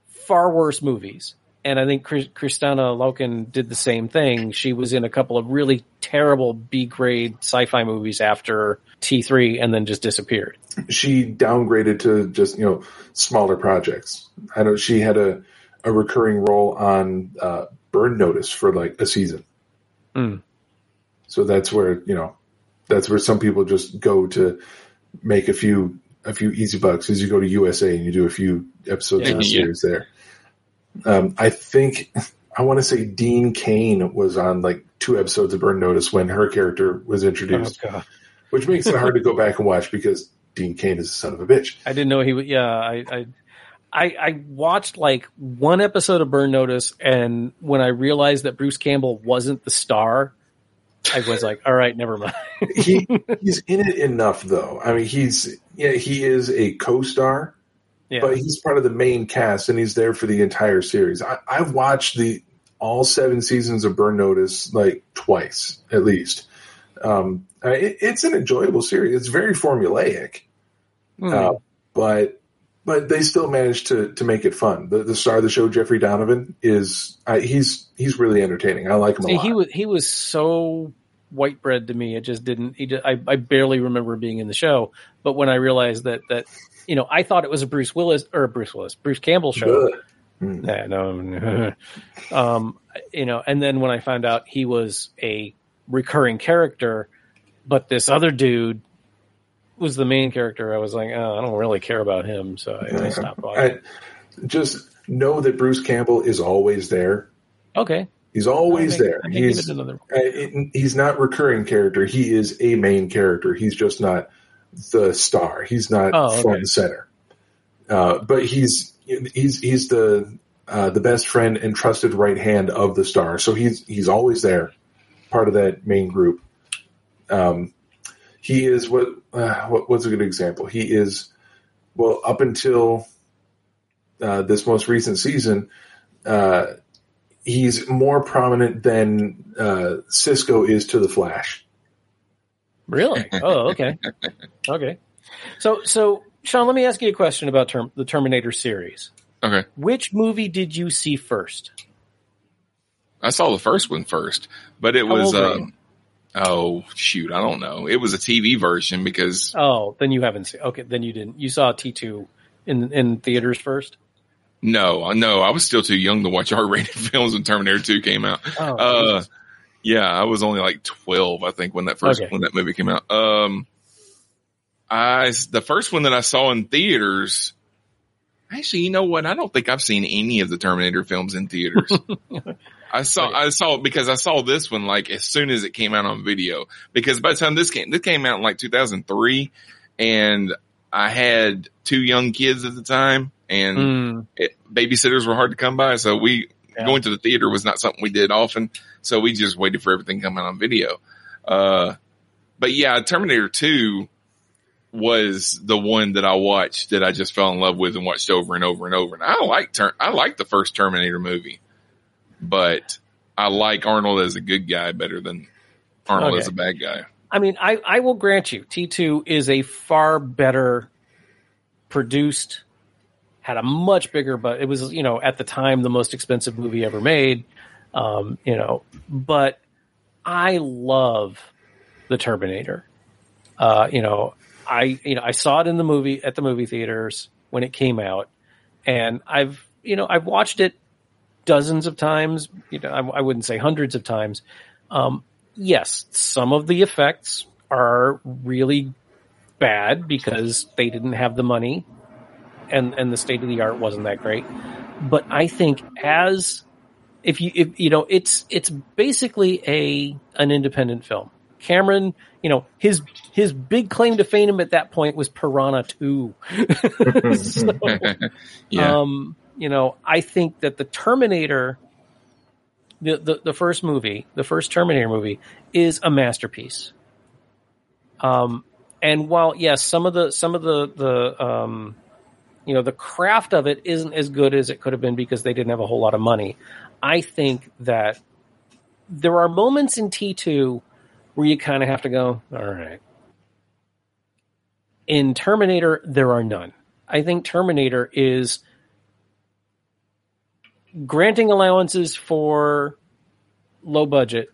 far worse movies and I think Kristanna Loken did the same thing. She was in a couple of really terrible B grade sci-fi movies after T3 and then just disappeared. She downgraded to just, you know, smaller projects. I know she had a, a recurring role on uh, Burn Notice for like a season. Mm. So that's where, you know, that's where some people just go to make a few a few easy bucks is you go to USA and you do a few episodes yeah, of the yeah. series there. Um, I think I want to say Dean Cain was on like two episodes of Burn Notice when her character was introduced, oh, which makes it hard to go back and watch because Dean Cain is a son of a bitch. I didn't know he was. Yeah, I, I, I, I watched like one episode of Burn Notice, and when I realized that Bruce Campbell wasn't the star, I was like, all right, never mind. he he's in it enough though. I mean, he's yeah, he is a co-star yeah. but he's part of the main cast and he's there for the entire series. I, I've watched the all seven seasons of Burn Notice like twice at least. Um, it, it's an enjoyable series. It's very formulaic, mm. uh, but but they still managed to to make it fun. The, the star of the show, Jeffrey Donovan, is uh, he's he's really entertaining. I like him See, a lot. He was he was so white bread to me. It just didn't. He I, I barely remember being in the show. But when I realized that that you know, I thought it was a Bruce Willis or a Bruce Willis, Bruce Campbell show. Mm. Yeah, no, um, you know, and then when I found out he was a recurring character, but this other dude was the main character, I was like, oh, I don't really care about him, so I, I stopped watching. I just know that Bruce Campbell is always there. Okay. He's always there. He's uh, he's not recurring character. He is a main character. He's just not the star. He's not oh, okay. front and center. Uh, but he's he's he's the uh, the best friend and trusted right hand of the star. So he's he's always there, part of that main group. Um, he is what, uh, what what's a good example? He is well up until uh, this most recent season. Uh, he's more prominent than uh, Cisco is to the Flash. Really? Oh, okay. okay. So, so Sean, let me ask you a question about term, the Terminator series. Okay. Which movie did you see first? I saw the first one first, but it How was um, oh shoot, I don't know. It was a TV version because oh, then you haven't seen. Okay, then you didn't. You saw T two in in theaters first. No, no, I was still too young to watch R rated films when Terminator two came out. Oh, uh, yeah, I was only like 12, I think, when that first, okay. when that movie came out. Um, I, the first one that I saw in theaters, actually, you know what? I don't think I've seen any of the Terminator films in theaters. I saw, I saw it because I saw this one like as soon as it came out on video because by the time this came, this came out in like 2003 and I had two young kids at the time and mm. it, babysitters were hard to come by. So we, yeah. going to the theater was not something we did often. So we just waited for everything coming on video. Uh, but yeah, Terminator 2 was the one that I watched that I just fell in love with and watched over and over and over. And I like, ter- I like the first Terminator movie, but I like Arnold as a good guy better than Arnold okay. as a bad guy. I mean, I, I will grant you T2 is a far better produced had a much bigger, but it was, you know, at the time, the most expensive movie ever made. Um, you know, but I love the Terminator. Uh, you know, I you know I saw it in the movie at the movie theaters when it came out, and I've you know I've watched it dozens of times. You know I, I wouldn't say hundreds of times. Um, yes, some of the effects are really bad because they didn't have the money, and and the state of the art wasn't that great. But I think as if you if you know it's it's basically a an independent film. Cameron, you know, his his big claim to fame at that point was Piranha 2. so, Yeah. um, you know, I think that the Terminator the, the the first movie, the first Terminator movie is a masterpiece. Um and while yes, some of the some of the the um you know, the craft of it isn't as good as it could have been because they didn't have a whole lot of money. I think that there are moments in T2 where you kind of have to go, all right. In Terminator, there are none. I think Terminator is granting allowances for low budget,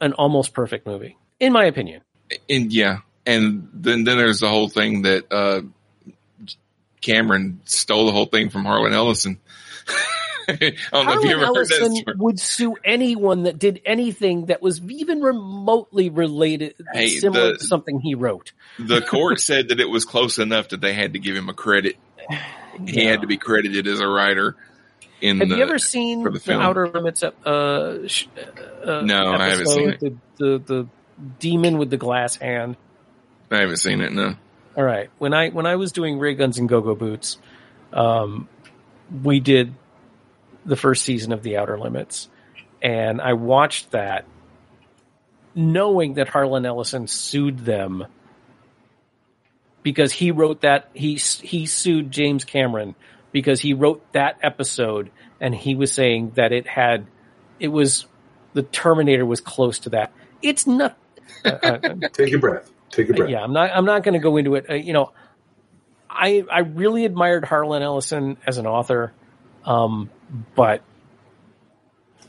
an almost perfect movie, in my opinion. and yeah, and then then there's the whole thing that uh, Cameron stole the whole thing from Harlan Ellison. I don't know if you Harlan ever heard that Ellison would sue anyone that did anything that was even remotely related, Hey, similar the- to something he wrote. The court said that it was close enough that they had to give him a credit. He had to be credited as a writer. In Have the, you ever seen for the, the. Outer Limits? Uh, uh, No, I haven't seen episode? The, the the demon with the glass hand. I haven't seen it. No. All right. When I when I was doing ray guns and go go boots, um, we did the first season of The Outer Limits, and I watched that, knowing that Harlan Ellison sued them because he wrote that he he sued James Cameron because he wrote that episode and he was saying that it had it was the Terminator was close to that. It's not. Uh, Take a breath. Take a breath. yeah, I'm not. I'm not going to go into it. Uh, you know, I I really admired Harlan Ellison as an author, um, but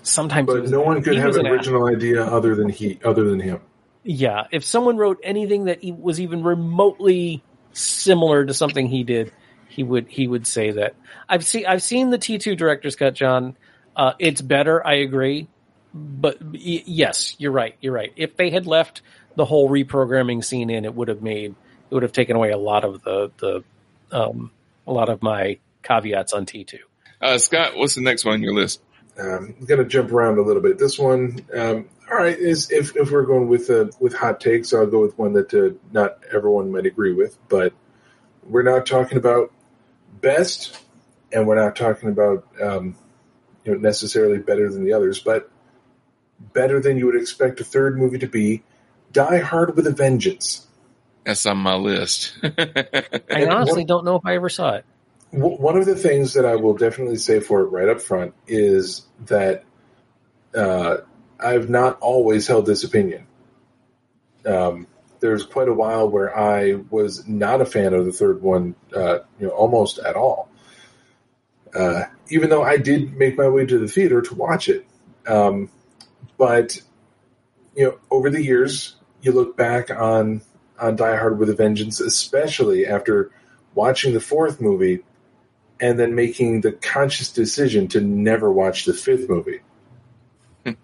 sometimes But was- no one could have an original idea other than he, other than him. Yeah, if someone wrote anything that was even remotely similar to something he did, he would he would say that. I've seen I've seen the T two director's cut, John. Uh, it's better, I agree, but y- yes, you're right. You're right. If they had left the whole reprogramming scene in, it would have made it would have taken away a lot of the the um, a lot of my caveats on T two. Uh, Scott, what's the next one on your list? Um, I'm going to jump around a little bit. This one, um, all right, is if, if we're going with uh, with hot takes, I'll go with one that uh, not everyone might agree with. But we're not talking about best, and we're not talking about um, you know necessarily better than the others, but better than you would expect a third movie to be. Die Hard with a Vengeance. That's on my list. I honestly don't know if I ever saw it. One of the things that I will definitely say for it right up front is that uh, I've not always held this opinion. Um, there's quite a while where I was not a fan of the third one, uh, you know, almost at all. Uh, even though I did make my way to the theater to watch it, um, but you know, over the years, you look back on on Die Hard with a Vengeance, especially after watching the fourth movie and then making the conscious decision to never watch the fifth movie.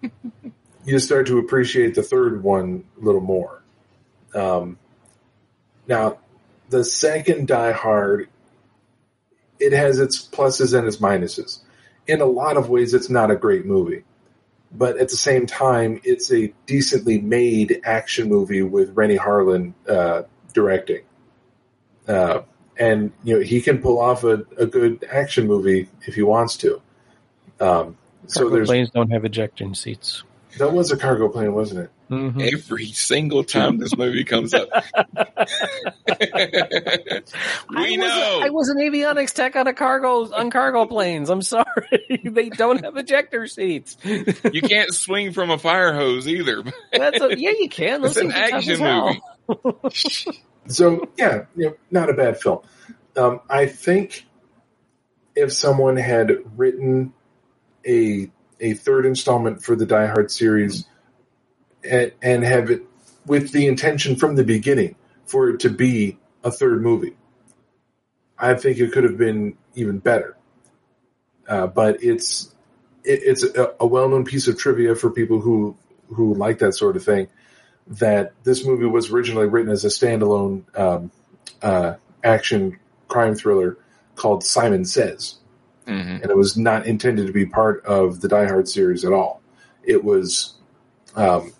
you start to appreciate the third one a little more. Um, now, the second Die Hard, it has its pluses and its minuses. In a lot of ways, it's not a great movie. But at the same time, it's a decently made action movie with Renny Harlin uh, directing. Uh, and you know he can pull off a, a good action movie if he wants to. Um, so there's planes don't have ejection seats. That was a cargo plane, wasn't it? Mm-hmm. Every single time this movie comes up, we I know. Was a, I was an avionics tech on a cargo on cargo planes. I'm sorry, they don't have ejector seats. you can't swing from a fire hose either. That's a, yeah, you can. It's an things are tough action movie. So yeah, you know, not a bad film. Um, I think if someone had written a a third installment for the Die Hard series and, and have it with the intention from the beginning for it to be a third movie. I think it could have been even better. Uh, but it's it, it's a, a well known piece of trivia for people who who like that sort of thing. That this movie was originally written as a standalone um, uh, action crime thriller called Simon Says, Mhm. and it was not intended to be part of the Die Hard series at all. It was um,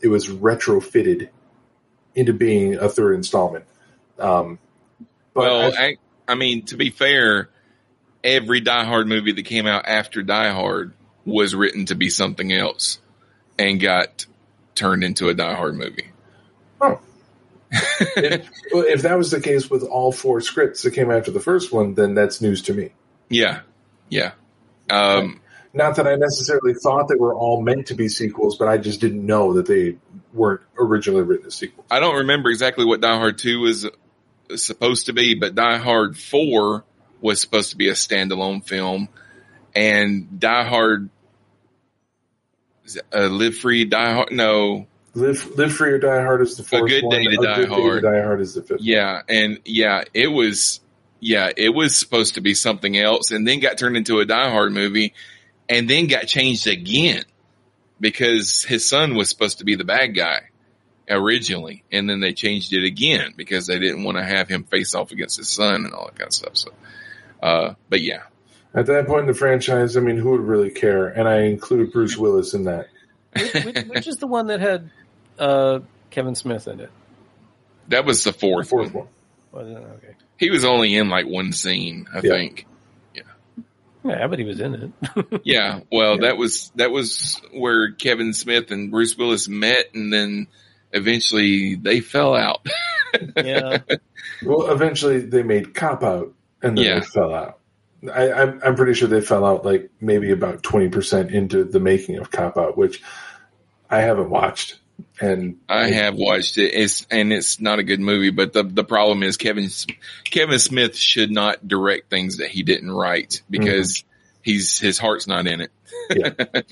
it was retrofitted into being a third installment. Um, but well, I- I, mean, to be fair, every Die Hard movie that came out after Die Hard was written to be something else and got turned into a Die Hard movie. if, if that was the case with all four scripts that came after the first one, then that's news to me. Yeah, yeah. Um, Not that I necessarily thought they were all meant to be sequels, but I just didn't know that they weren't originally written as sequels. I don't remember exactly what Die Hard 2 was supposed to be, but Die Hard 4 was supposed to be a standalone film. And Die Hard, uh, Live Free, Die Hard, no. Live, Live Free or Die Hard is the fourth Good one. Day to A Die Good Day to Hard. Die Hard is the fifth. Yeah. And yeah, it was, yeah, it was supposed to be something else and then got turned into a Die Hard movie and then got changed again because his son was supposed to be the bad guy originally. And then they changed it again because they didn't want to have him face off against his son and all that kind of stuff. So, uh, but yeah, At that point in the franchise, I mean, who would really care? And I include Bruce Willis in that. which, which is the one that had uh, Kevin Smith in it? that was the fourth, Fourth one. one. Was it? Okay. He was only in like one scene, I Yeah. think. Yeah, Yeah, but he was in it. Yeah, well, that was that was where Kevin Smith and Bruce Willis met, and then eventually they fell out. yeah. Well, eventually they made Cop Out, and then Yeah. they fell out. I, I'm, I'm pretty sure they fell out like maybe about 20% into the making of Cop Out, which I haven't watched. And I have watched it. It's and it's not a good movie, but the the problem is Kevin Kevin Smith should not direct things that he didn't write because he's his heart's not in it. Yeah.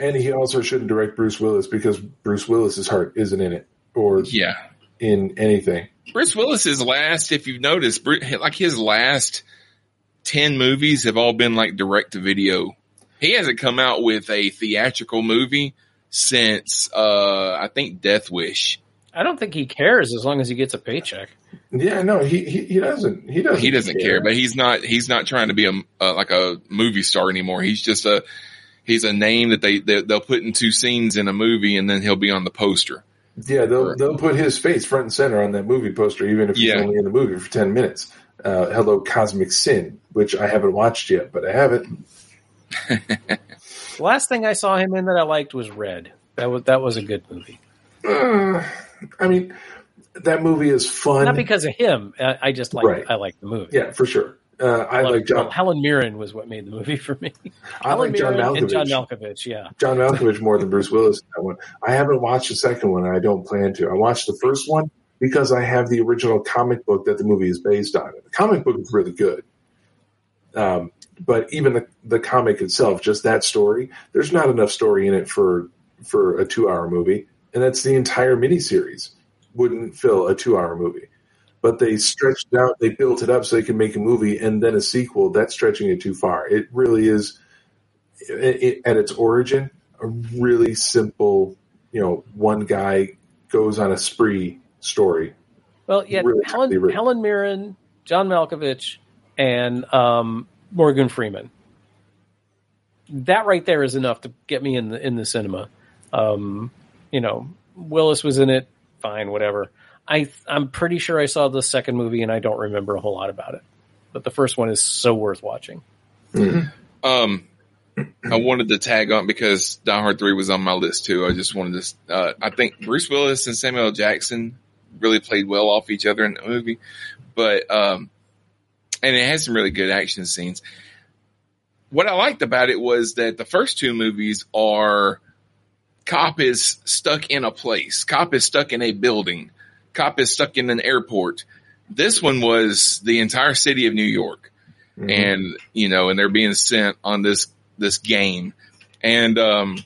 And he also shouldn't direct Bruce Willis because Bruce Willis's heart isn't in it or Yeah. in anything. Bruce Willis's last, if you've noticed, like his last 10 movies have all been like direct to video. He hasn't come out with a theatrical movie since, uh, I think Death Wish. I don't think he cares as long as he gets a paycheck. Yeah, no, he, he, he doesn't. He doesn't. He doesn't care, but he's not, he's not trying to be a, uh, like a movie star anymore. He's just a, he's a name that they, they, they'll put in two scenes in a movie and then he'll be on the poster. Yeah, they'll they'll put his face front and center on that movie poster, even if he's Yeah. only in the movie for ten minutes. Uh, Hello, Cosmic Sin, which I haven't watched yet, but I have it. The last thing I saw him in that I liked was Red. That was that was a good movie. Uh, I mean, that movie is fun. Not because of him. I, I just like Right. I like the movie. yeah, for sure. Uh, I like John. well, Helen Mirren was what made the movie for me. I Helen like John Mirren and John Malkovich. Malkovich. Yeah. John Malkovich more than Bruce Willis in that one. I haven't watched the second one, and I don't plan to. I watched the first one because I have the original comic book that the movie is based on. The comic book is really good. Um, but even the, the comic itself, just that story, there's not enough story in it for for a two hour movie, and that's the entire miniseries. Wouldn't fill a two hour movie, but they stretched it out. They built it up so they can make a movie and then a sequel. That's stretching it too far. It really is it, it- at its origin, a really simple, you know, one guy goes on a spree story. Well, yeah, Really Helen. Helen Mirren, John Malkovich, and um, Morgan Freeman. That right there is enough to get me in the in the cinema. Um, you know, Willis was in it. Fine, whatever. I I'm pretty sure I saw the second movie and I don't remember a whole lot about it. But the first one is so worth watching. Um, I wanted to tag on because Die Hard 3 was on my list too. I just wanted to, uh, I think Bruce Willis and Samuel Jackson really played well off each other in the movie, but, um, and it has some really good action scenes. What I liked about it was that the first two movies are cop is stuck in a place. Cop is stuck in a building. Cop is stuck in an airport. This one was the entire city of New York and you know, and they're being sent on this this game, and um,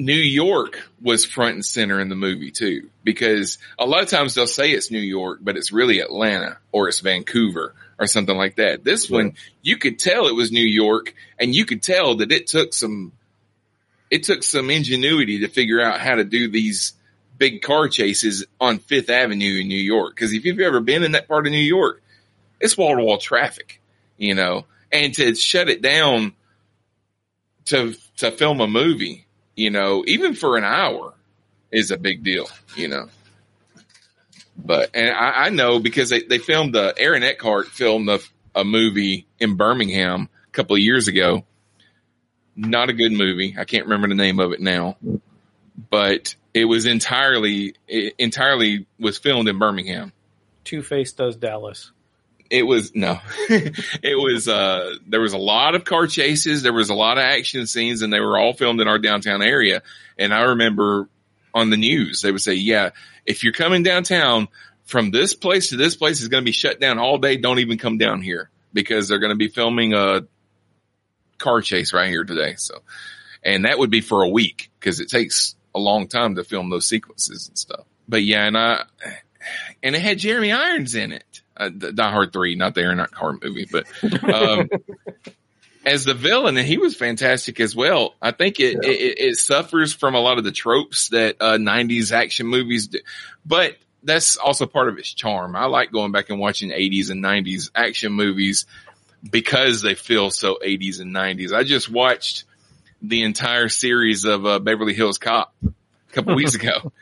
New York was front and center in the movie too, because a lot of times they'll say it's New York, but it's really Atlanta or it's Vancouver or something like that. This one, you could tell it was New York and you could tell that it took some, it took some ingenuity to figure out how to do these big car chases on Fifth Avenue in New York. Cause if you've ever been in that part of New York, it's wall to wall traffic, you know, and to shut it down to, to film a movie, you know, even for an hour is a big deal, you know. But, and I, I know because they, they filmed, uh, Aaron Eckhart filmed a, a movie in Birmingham a couple of years ago. Not a good movie. I can't remember the name of it now, but it was entirely, it entirely was filmed in Birmingham. Two Face does Dallas. It was no, it was, uh, there was a lot of car chases. There was a lot of action scenes and they were all filmed in our downtown area. And I remember on the news, they would say, yeah, if you're coming downtown from this place to this place is going to be shut down all day. Don't even come down here because they're going to be filming a car chase right here today. So, and that would be for a week because it takes a long time to film those sequences and stuff. But yeah, and I, and it had Jeremy Irons in it. Uh, Die Hard 3, not the Aaron Eckhart movie, but, um, as the villain, and he was fantastic as well. I think it, yeah. it, it, suffers from a lot of the tropes that, uh, 90s action movies do, but that's also part of its charm. I like going back and watching 80s and 90s action movies because they feel so 80s and 90s. I just watched the entire series of, uh, Beverly Hills Cop a couple weeks ago.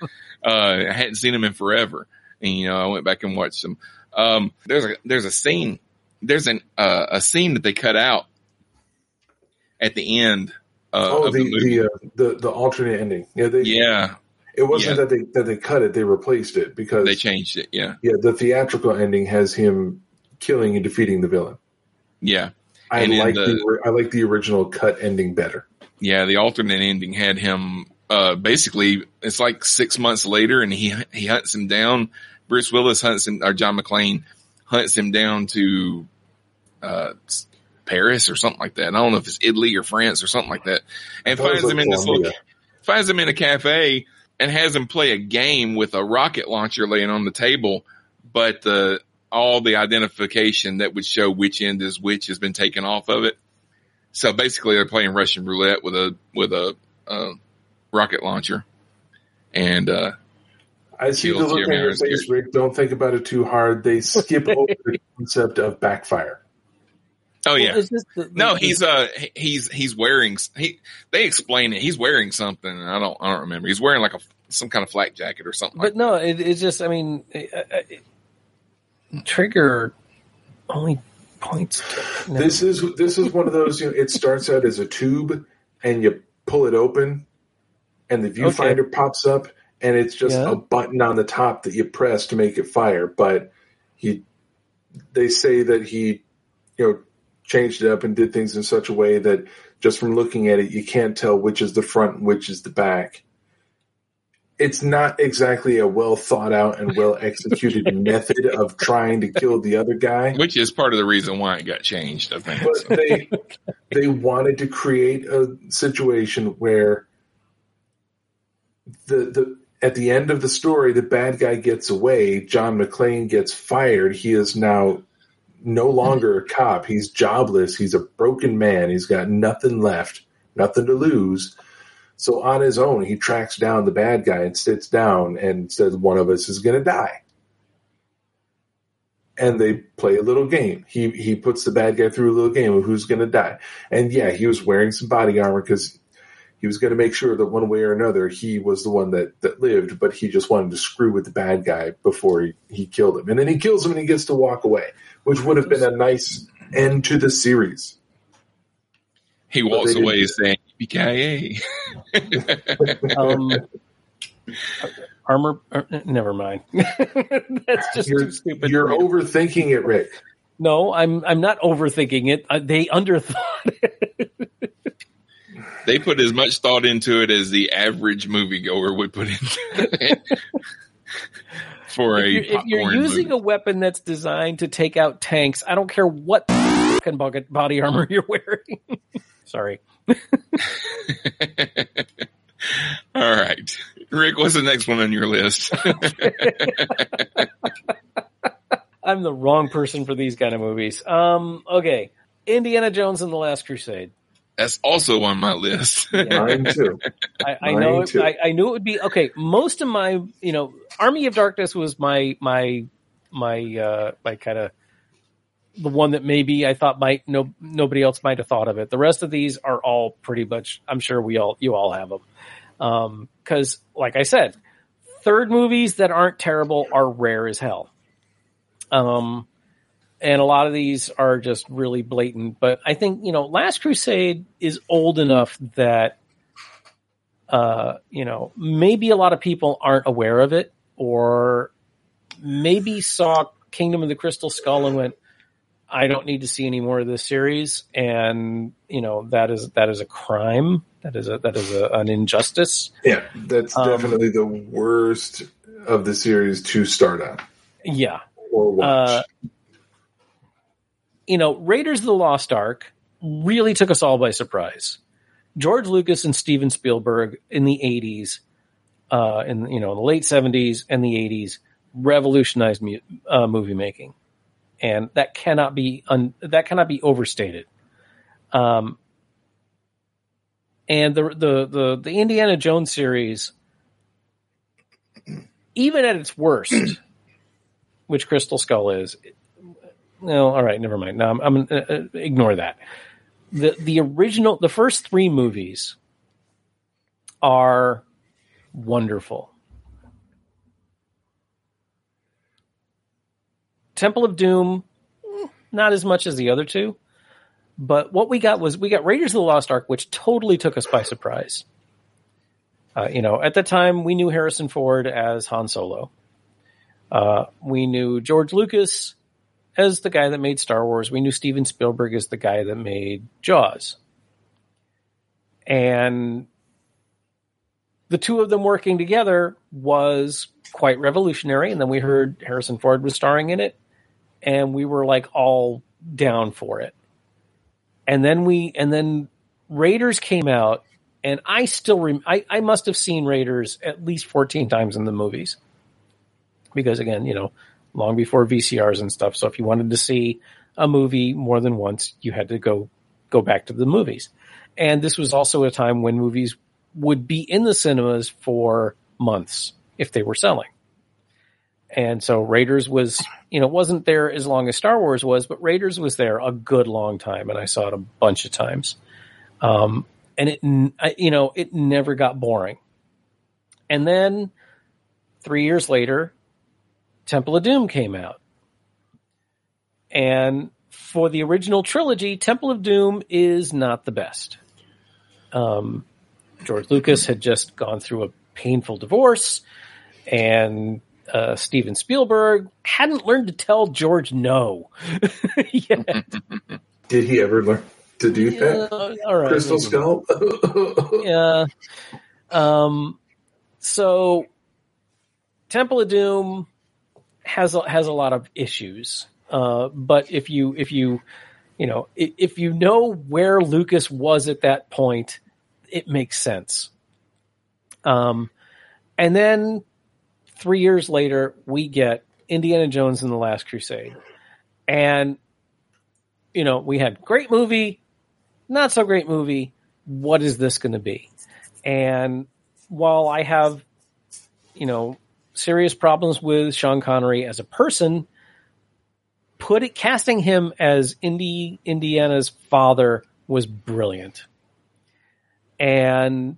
Uh, I hadn't seen them in forever. And, you know, I went back and watched them. Um, there's a, there's a scene, there's an, uh, a scene that they cut out at the end. Uh, oh, the, the, the, uh, the, the, alternate ending. Yeah. They, yeah. It wasn't yeah. that they, that they cut it. They replaced it because they changed it. Yeah. Yeah. The theatrical ending has him killing and defeating the villain. Yeah. I and like the, the, I like the original cut ending better. Yeah. The alternate ending had him, uh, basically it's like six months later and he, he hunts him down Bruce Willis hunts him, or John McClane hunts him down to, uh, Paris or something like that. I don't know if it's Italy or France or something like that. And finds him in this little, finds him in a cafe and has him play a game with a rocket launcher laying on the table. But the, all the identification that would show which end is which has been taken off of it. So basically they're playing Russian roulette with a, with a, uh, rocket launcher. And, uh, I see the look on your face, Rick. Don't think about it too hard. They skip over the concept of backfire. Oh yeah. Well, the, the, no, he's uh he's he's wearing he they explain it. He's wearing something. I don't I don't remember. He's wearing like a some kind of flak jacket or something. But like no, it, it's just I mean, it, it, trigger only points. To, no. This is this is one of those. You know, it starts out as a tube, and you pull it open, and the viewfinder okay. pops up, and it's just yeah. a button on the top that you press to make it fire. But he, they say that he, you know, changed it up and did things in such a way that just from looking at it, you can't tell which is the front and which is the back. It's not exactly a well thought out and well executed method of trying to kill the other guy. Which is part of the reason why it got changed, I think. But so. they they wanted to create a situation where the the at the end of the story, the bad guy gets away. John McClane gets fired. He is now no longer a cop. He's jobless. He's a broken man. He's got nothing left, nothing to lose. So on his own, he tracks down the bad guy and sits down and says, one of us is going to die. And they play a little game. He, he puts the bad guy through a little game of who's going to die. And yeah, he was wearing some body armor because he was going to make sure that one way or another he was the one that, that lived, but he just wanted to screw with the bad guy before he, he killed him. And then he kills him and he gets to walk away, which would have been a nice end to the series. He walks away saying, "BKA." um, armor, uh, never mind. That's just you're, too stupid. You're overthinking it, Rick. No, I'm I'm not overthinking it. Uh, they underthought it they put as much thought into it as the average moviegoer would put into it. For if a you're, if you're using movie. a weapon that's designed to take out tanks, I don't care what fucking body armor you're wearing. Sorry. All right. Rick, what's the next one on your list? I'm the wrong person for these kind of movies. Um, okay, Indiana Jones and the Last Crusade. That's also on my list. Mine too. I, I Mine know. It, too. I, I knew it would be okay. Most of my, you know, Army of Darkness was my my my uh my kind of the one that maybe I thought might no nobody else might have thought of it. The rest of these are all pretty much. I'm sure we all you all have them. Um, because like I said, third movies that aren't terrible are rare as hell. Um, and a lot of these are just really blatant. But I think you know, Last Crusade is old enough that uh, you know maybe a lot of people aren't aware of it, or maybe saw Kingdom of the Crystal Skull and went, "I don't need to see any more of this series," and you know that is that is a crime. That is a that is a, an injustice. Yeah, that's Um, definitely the worst of the series to start on Yeah, or watch. Uh, you know, Raiders of the Lost Ark really took us all by surprise. George Lucas and Steven Spielberg in the '80s, uh, in you know, the late '70s and the '80s, revolutionized mu- uh, movie making, and that cannot be un- that cannot be overstated. Um, and the the the the Indiana Jones series, even at its worst, which Crystal Skull is. No, all right, never mind. No, I'm, I'm uh, uh, ignore that. the The original, the first three movies are wonderful. Temple of Doom, not as much as the other two, but what we got was we got Raiders of the Lost Ark, which totally took us by surprise. Uh, you know, at the time we knew Harrison Ford as Han Solo. Uh, we knew George Lucas as the guy that made Star Wars. We knew Steven Spielberg as the guy that made Jaws. And the two of them working together was quite revolutionary. And then we heard Harrison Ford was starring in it, and we were like all down for it. And then we, and then Raiders came out, and I still, rem- I, I must have seen Raiders at least 14 times in the movies because again, you know, long before VCRs and stuff. So if you wanted to see a movie more than once, you had to go go back to the movies. And this was also a time when movies would be in the cinemas for months if they were selling. And so Raiders was, you know, wasn't there as long as Star Wars was, but Raiders was there a good long time, and I saw it a bunch of times. Um, and it, you know, it never got boring. And then three years later, Temple of Doom came out. And for the original trilogy, Temple of Doom is not the best. Um, George Lucas had just gone through a painful divorce, and uh, Steven Spielberg hadn't learned to tell George no yet. Did he ever learn to do that? Uh, all right, Crystal. Skull? yeah. Um, so Temple of Doom has a, has a lot of issues. Uh, but if you if you you know if, you know where Lucas was at that point, it makes sense. Um, and then three years later, we get Indiana Jones and the Last Crusade, and you know we had great movie, not so great movie. What is this going to be? And while I have, you know, serious problems with Sean Connery as a person, put it casting him as Indy Indiana's father was brilliant. And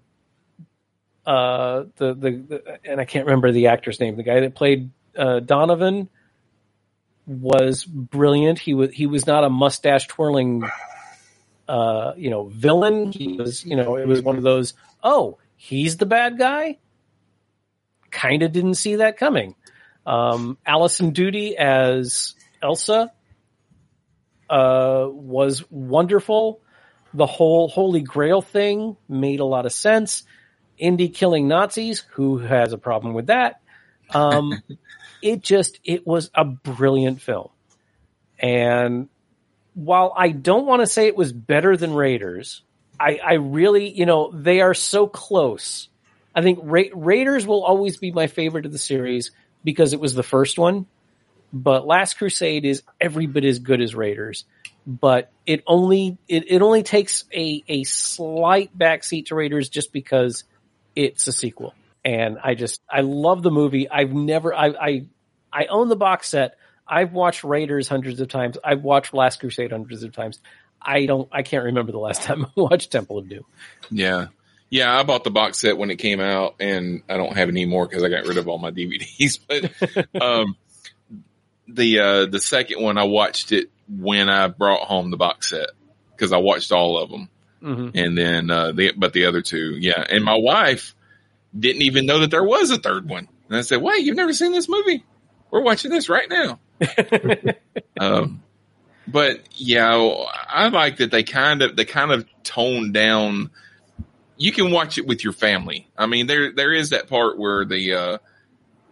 uh the, the the and I can't remember the actor's name, the guy that played uh Donovan was brilliant. He was he was not a mustache twirling uh you know villain. He was you know it was one of those oh he's the bad guy. Kind of didn't see that coming. Um, Alison Doody as Elsa uh, was wonderful. The whole Holy Grail thing made a lot of sense. Indy killing Nazis, who has a problem with that? Um, it just it was a brilliant film, and while I don't want to say it was better than Raiders, I, I really you know they are so close I think Ra- Raiders will always be my favorite of the series because it was the first one. But Last Crusade is every bit as good as Raiders. But it only it, it only takes a, a slight backseat to Raiders just because it's a sequel. And I just I love the movie. I've never I I, I own the box set. I've watched Raiders hundreds of times. I've watched Last Crusade hundreds of times. I don't I can't remember the last time I watched Temple of Doom. Yeah. Yeah, I bought the box set when it came out and I don't have any more because I got rid of all my DVDs. But um the uh the second one I watched it when I brought home the box set because I watched all of them. Mhm. And then uh the but the other two, yeah. And my wife didn't even know that there was a third one. And I said, "Wait, you've never seen this movie? We're watching this right now." um but yeah, I like that they kind of they kind of toned down. You can watch it with your family. I mean, there there is that part where the uh,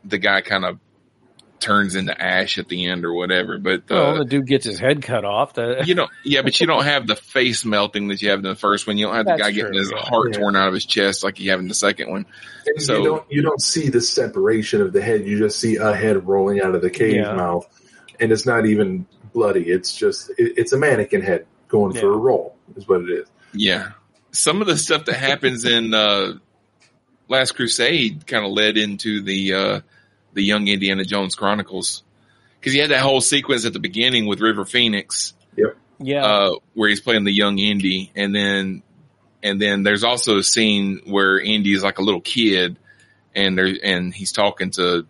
the guy kind of turns into ash at the end or whatever. But uh, well, the dude gets his head cut off. The, you know, yeah, but you don't have the face melting that you have in the first one. You don't have the That's guy getting his heart Yeah. torn out of his chest like you have in the second one. And So- you don't you don't see the separation of the head. You just see a head rolling out of the cave Yeah. mouth, and it's not even bloody. It's just it, it's a mannequin head going for a roll. Is what it is. Yeah. Some of the stuff that happens in uh, Last Crusade kind of led into the uh, the Young Indiana Jones Chronicles. Because you had that whole sequence at the beginning with River Phoenix, yeah, uh, where he's playing the young Indy, and then and then there's also a scene where Indy is like a little kid, and there and he's talking to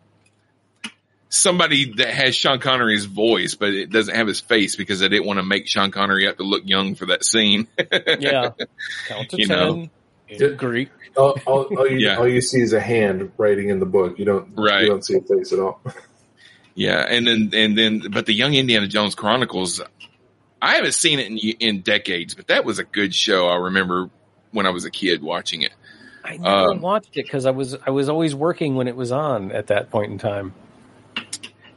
somebody that has Sean Connery's voice, but it doesn't have his face because they didn't want to make Sean Connery have to look young for that scene. yeah. Count to You ten. know. in Greek. All, all, all, you, Yeah. all you see is a hand writing in the book. You don't Right. you don't see a face at all. Yeah, and then and then, but the Young Indiana Jones Chronicles, I haven't seen it in in decades, but that was a good show. I remember when I was a kid watching it. I never Um, watched it because I was I was always working when it was on at that point in time.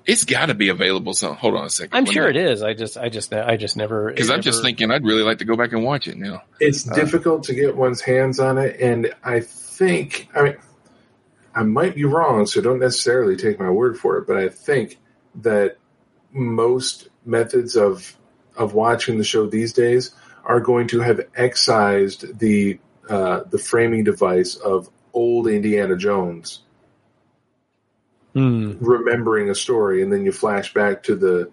It's got to be available. So hold on a second. I'm sure it is. I just I just I just never because I'm just thinking I'd really like to go back and watch it now. It's Uh. difficult to get one's hands on it, and I think I mean I might be wrong, so don't necessarily take my word for it. But I think that most methods of of watching the show these days are going to have excised the uh, the framing device of old Indiana Jones Hmm. remembering a story, and then you flash back to the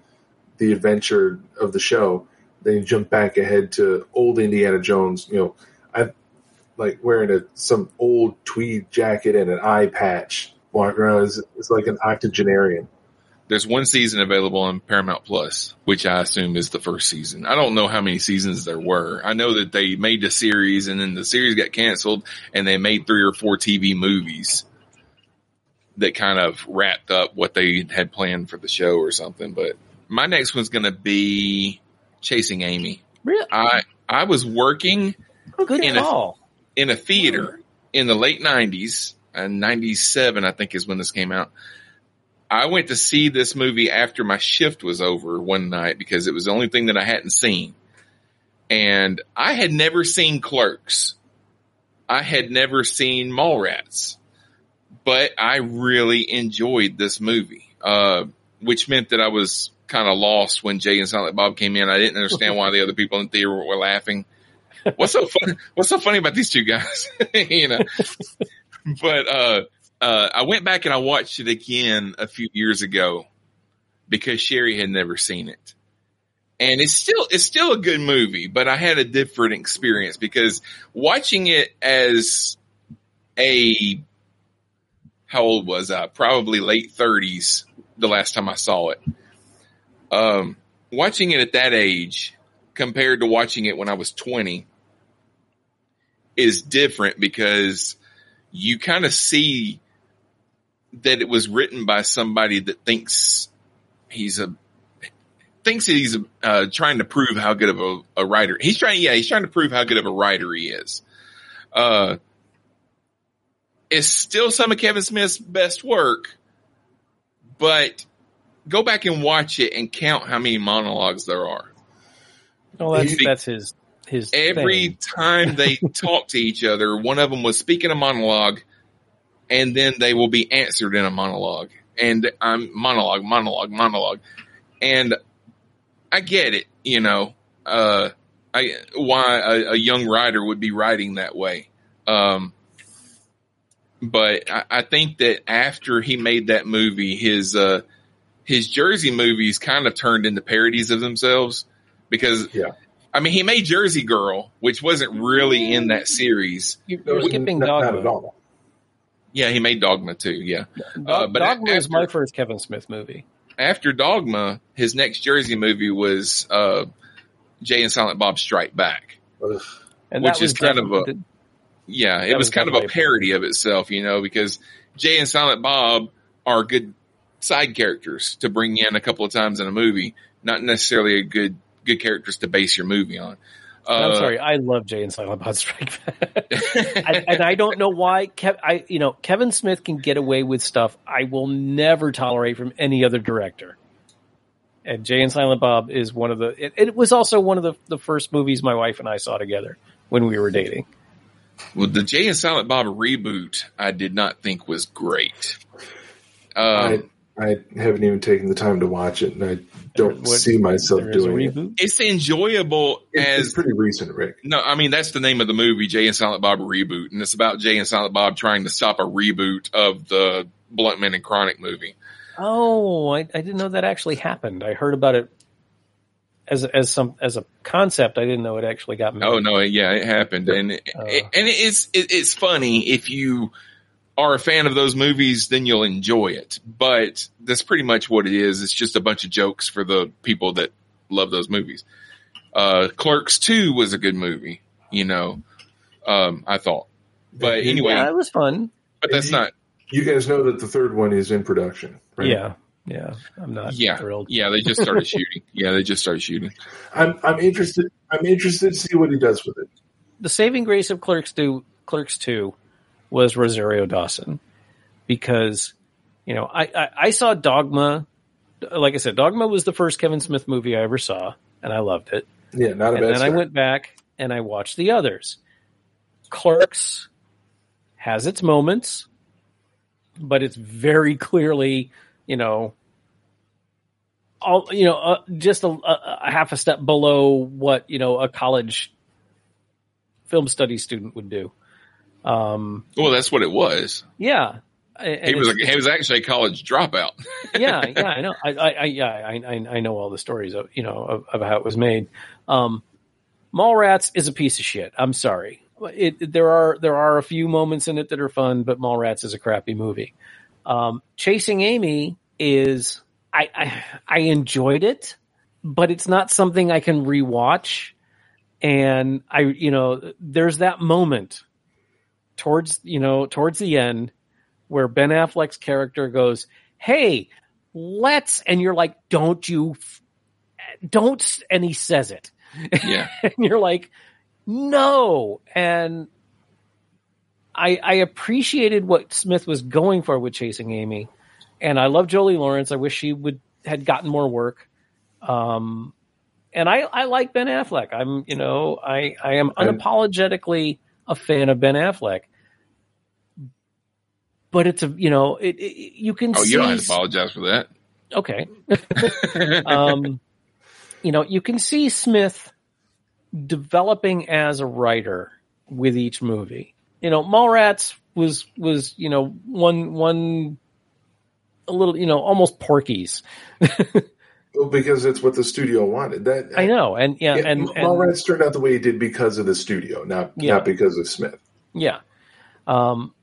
the adventure of the show. Then you jump back ahead to old Indiana Jones. You know, I like wearing a some old tweed jacket and an eye patch, walking around as it's like an octogenarian. There's one season available on Paramount Plus, which I assume is the first season. I don't know how many seasons there were. I know that they made the series and then the series got canceled and they made three or four TV movies that kind of wrapped up what they had planned for the show or something. But my next one's going to be Chasing Amy. Really? I, I was working oh, Good in a- in a theater in the late nineties uh, and ninety seven, I think is when this came out. I went to see this movie after my shift was over one night because it was the only thing that I hadn't seen. And I had never seen Clerks. I had never seen Mallrats, but I really enjoyed this movie, uh, which meant that I was kind of lost when Jay and Silent Bob came in. I didn't understand why the other people in the theater were laughing. What's so funny? What's so funny about these two guys? you know, but, uh, uh, I went back and I watched it again a few years ago because Sherry had never seen it. And it's still, it's still a good movie, but I had a different experience because watching it as a, how old was I? Probably late thirties the last time I saw it. Um, watching it at that age compared to watching it when I was 20 is different because you kind of see that it was written by somebody that thinks he's a thinks that he's uh, trying to prove how good of a, a writer he's trying. Yeah, he's trying to prove how good of a writer he is. Uh, it's still some of Kevin Smith's best work, but go back and watch it and count how many monologues there are. Well, that's He- that's his his Every thing. time they talk to each other, one of them was speaking a monologue and then they will be answered in a monologue. And I'm monologue, monologue, monologue, and I get it. You know, uh, I why a, a young writer would be writing that way. Um, but I, I think that after he made that movie, his uh, his Jersey movies kind of turned into parodies of themselves because yeah. I mean, he made Jersey Girl, which wasn't really in that series. You're, you're skipping Dogma. Yeah, he made Dogma too. Yeah, uh, but Dogma was my first Kevin Smith movie. After Dogma, his next Jersey movie was uh, Jay and Silent Bob Strike Back, and which is kind of a yeah, it was, was kind of a parody of itself, you know, because Jay and Silent Bob are good side characters to bring in a couple of times in a movie, not necessarily a good good characters to base your movie on. Uh, I'm sorry, I love Jay and Silent Bob Strike Back, I, and I don't know why. Kev, I you know Kevin Smith can get away with stuff I will never tolerate from any other director. And Jay and Silent Bob is one of the. It, it was also one of the the first movies my wife and I saw together when we were dating. Well, the Jay and Silent Bob reboot, I did not think was great. Um, I, I haven't even taken the time to watch it, and I don't what, see myself doing it. It's enjoyable it's, as it's pretty recent, Rick. No, I mean that's the name of the movie, Jay and Silent Bob reboot, and it's about Jay and Silent Bob trying to stop a reboot of the Bluntman and Chronic movie. Oh, I, I didn't know that actually happened. I heard about it as as some as a concept. I didn't know it actually got made. Oh no, yeah, it happened, and uh, it, and it's it, it's funny if you are a fan of those movies, then you'll enjoy it. But that's pretty much what it is. It's just a bunch of jokes for the people that love those movies. Uh, Clerks Two was a good movie, you know. Um, I thought, but anyway, yeah, it was fun. But that's you, not. You guys know that the third one is in production, right? Yeah. Yeah, I'm not yeah, thrilled. Yeah, they just started shooting. Yeah, they just started shooting. I'm I'm interested. I'm interested to see what he does with it. The saving grace of Clerks Two, Clerks Two, was Rosario Dawson, because you know I, I I saw Dogma. Like I said, Dogma was the first Kevin Smith movie I ever saw, and I loved it. Yeah, not a and bad. then start. I went back and I watched the others. Clerks has its moments, but it's very clearly, you know, all you know, uh, just a, a, half a step below what you know a college film study student would do. Um, well, that's what it was. Yeah, he was he was actually a college dropout. yeah, yeah, I know. I, I, I yeah, I, I know all the stories of you know of, of how it was made. Um, Mallrats is a piece of shit. I'm sorry. It, it, there are there are a few moments in it that are fun, but Mallrats is a crappy movie. Um, Chasing Amy is I, I I enjoyed it, but it's not something I can rewatch. And I, you know, there's that moment towards you know towards the end where Ben Affleck's character goes, "Hey, let's," and you're like, "Don't you, don't," and he says it. Yeah, and you're like, "No," and I, I appreciated what Smith was going for with Chasing Amy, and I love Jolie Lawrence. I wish she would had gotten more work. Um, and I, I like Ben Affleck. I'm, you know, I, I am unapologetically a fan of Ben Affleck. But it's a, you know, it, it you can. Oh, see, you don't have to apologize for that. Okay. um, you know, you can see Smith developing as a writer with each movie. You know, Mallrats was was you know one one a little you know almost Porky's. well, because it's what the studio wanted. That I know, and yeah, yeah and, and Mallrats turned out the way it did because of the studio, not Yeah. not because of Smith. yeah, um,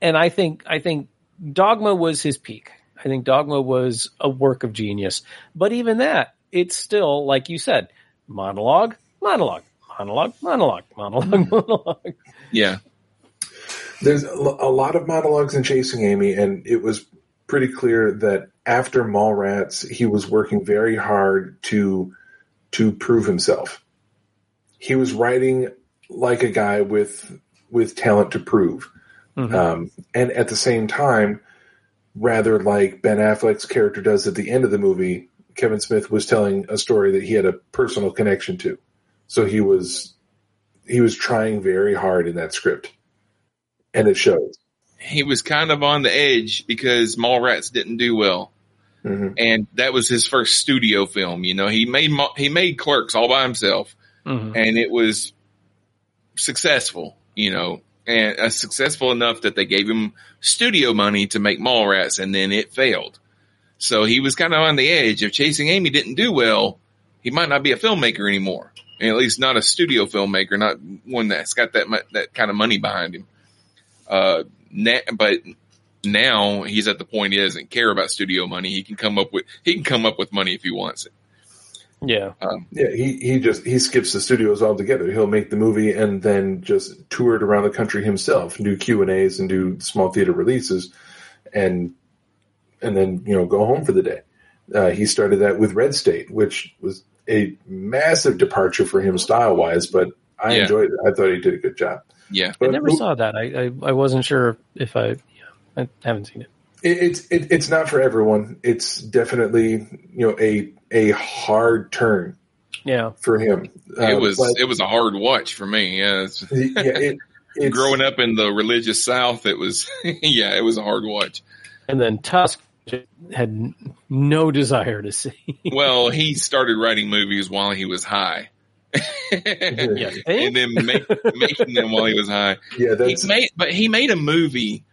and I think I think Dogma was his peak. I think Dogma was a work of genius, but even that, it's still like you said, monologue, monologue, monologue, monologue, monologue, monologue. Yeah. There's a lot of monologues in Chasing Amy, and it was pretty clear that after Mallrats, he was working very hard to to prove himself. He was writing like a guy with with talent to prove, Mhm. um, and at the same time, rather like Ben Affleck's character does at the end of the movie, Kevin Smith was telling a story that he had a personal connection to. So he was he was trying very hard in that script, and it shows. He was kind of on the edge because Mallrats didn't do well. Mhm. And that was his first studio film. You know, he made, he made Clerks all by himself Mhm. and it was successful, you know, and uh, successful enough that they gave him studio money to make Mallrats and then it failed. So he was kind of on the edge. If Chasing Amy didn't do well, he might not be a filmmaker anymore. And at least not a studio filmmaker, not one that's got that mu- that kind of money behind him. Uh, na- but now he's at the point he doesn't care about studio money. He can come up with he can come up with money if he wants it. Yeah. Um, Yeah, he, he just he skips the studios altogether. He'll make the movie and then just tour it around the country himself, do Q and A's and do small theater releases, and and then you know go home for the day. Uh, he started that with Red State, which was a massive departure for him style wise, but I Yeah. enjoyed it. I thought he did a good job. Yeah. I never mo- saw that. I, I I wasn't sure if I. Yeah, I haven't seen it. It, it's it, it's not for everyone. It's definitely you know a a hard turn Yeah. for him. it Uh, was but- it was a hard watch for me. Yeah, yeah, it, it's, growing up in the religious South, it was yeah, it was a hard watch. And then Tusk had no desire to see. Well, he started writing movies while he was high, Yeah, and then make, making them while he was high. Yeah, He made, but he made a movie.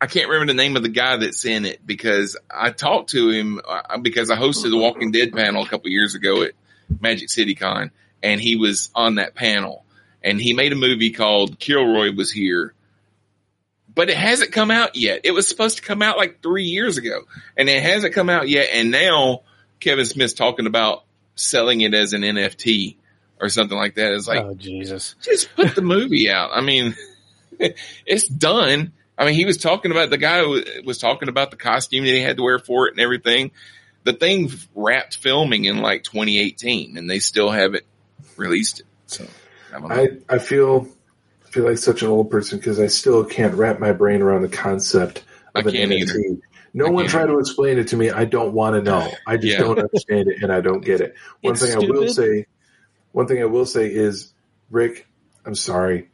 I can't remember the name of the guy that's in it because I talked to him uh, because I hosted the Walking Dead panel a couple years ago at Magic City Con, and he was on that panel. And he made a movie called KillRoy Was Here, but it hasn't come out yet. It was supposed to come out like three years ago, and it hasn't come out yet. And now Kevin Smith's talking about selling it as an NFT or something like that. It's like oh Jesus! just put the movie out. I mean, it's done. I mean, he was talking about the guy was talking about the costume that he had to wear for it and everything. The thing wrapped filming in like 2018, and they still haven't released it. So I don't know. I, I feel I feel like such an old person because I still can't wrap my brain around the concept of I an can't NFT. either. No I one can't try to explain it to me. I don't want to know. I just Yeah. don't understand it, and I don't get it. One It's thing I will say, one thing I will say is, Rick, I'm sorry.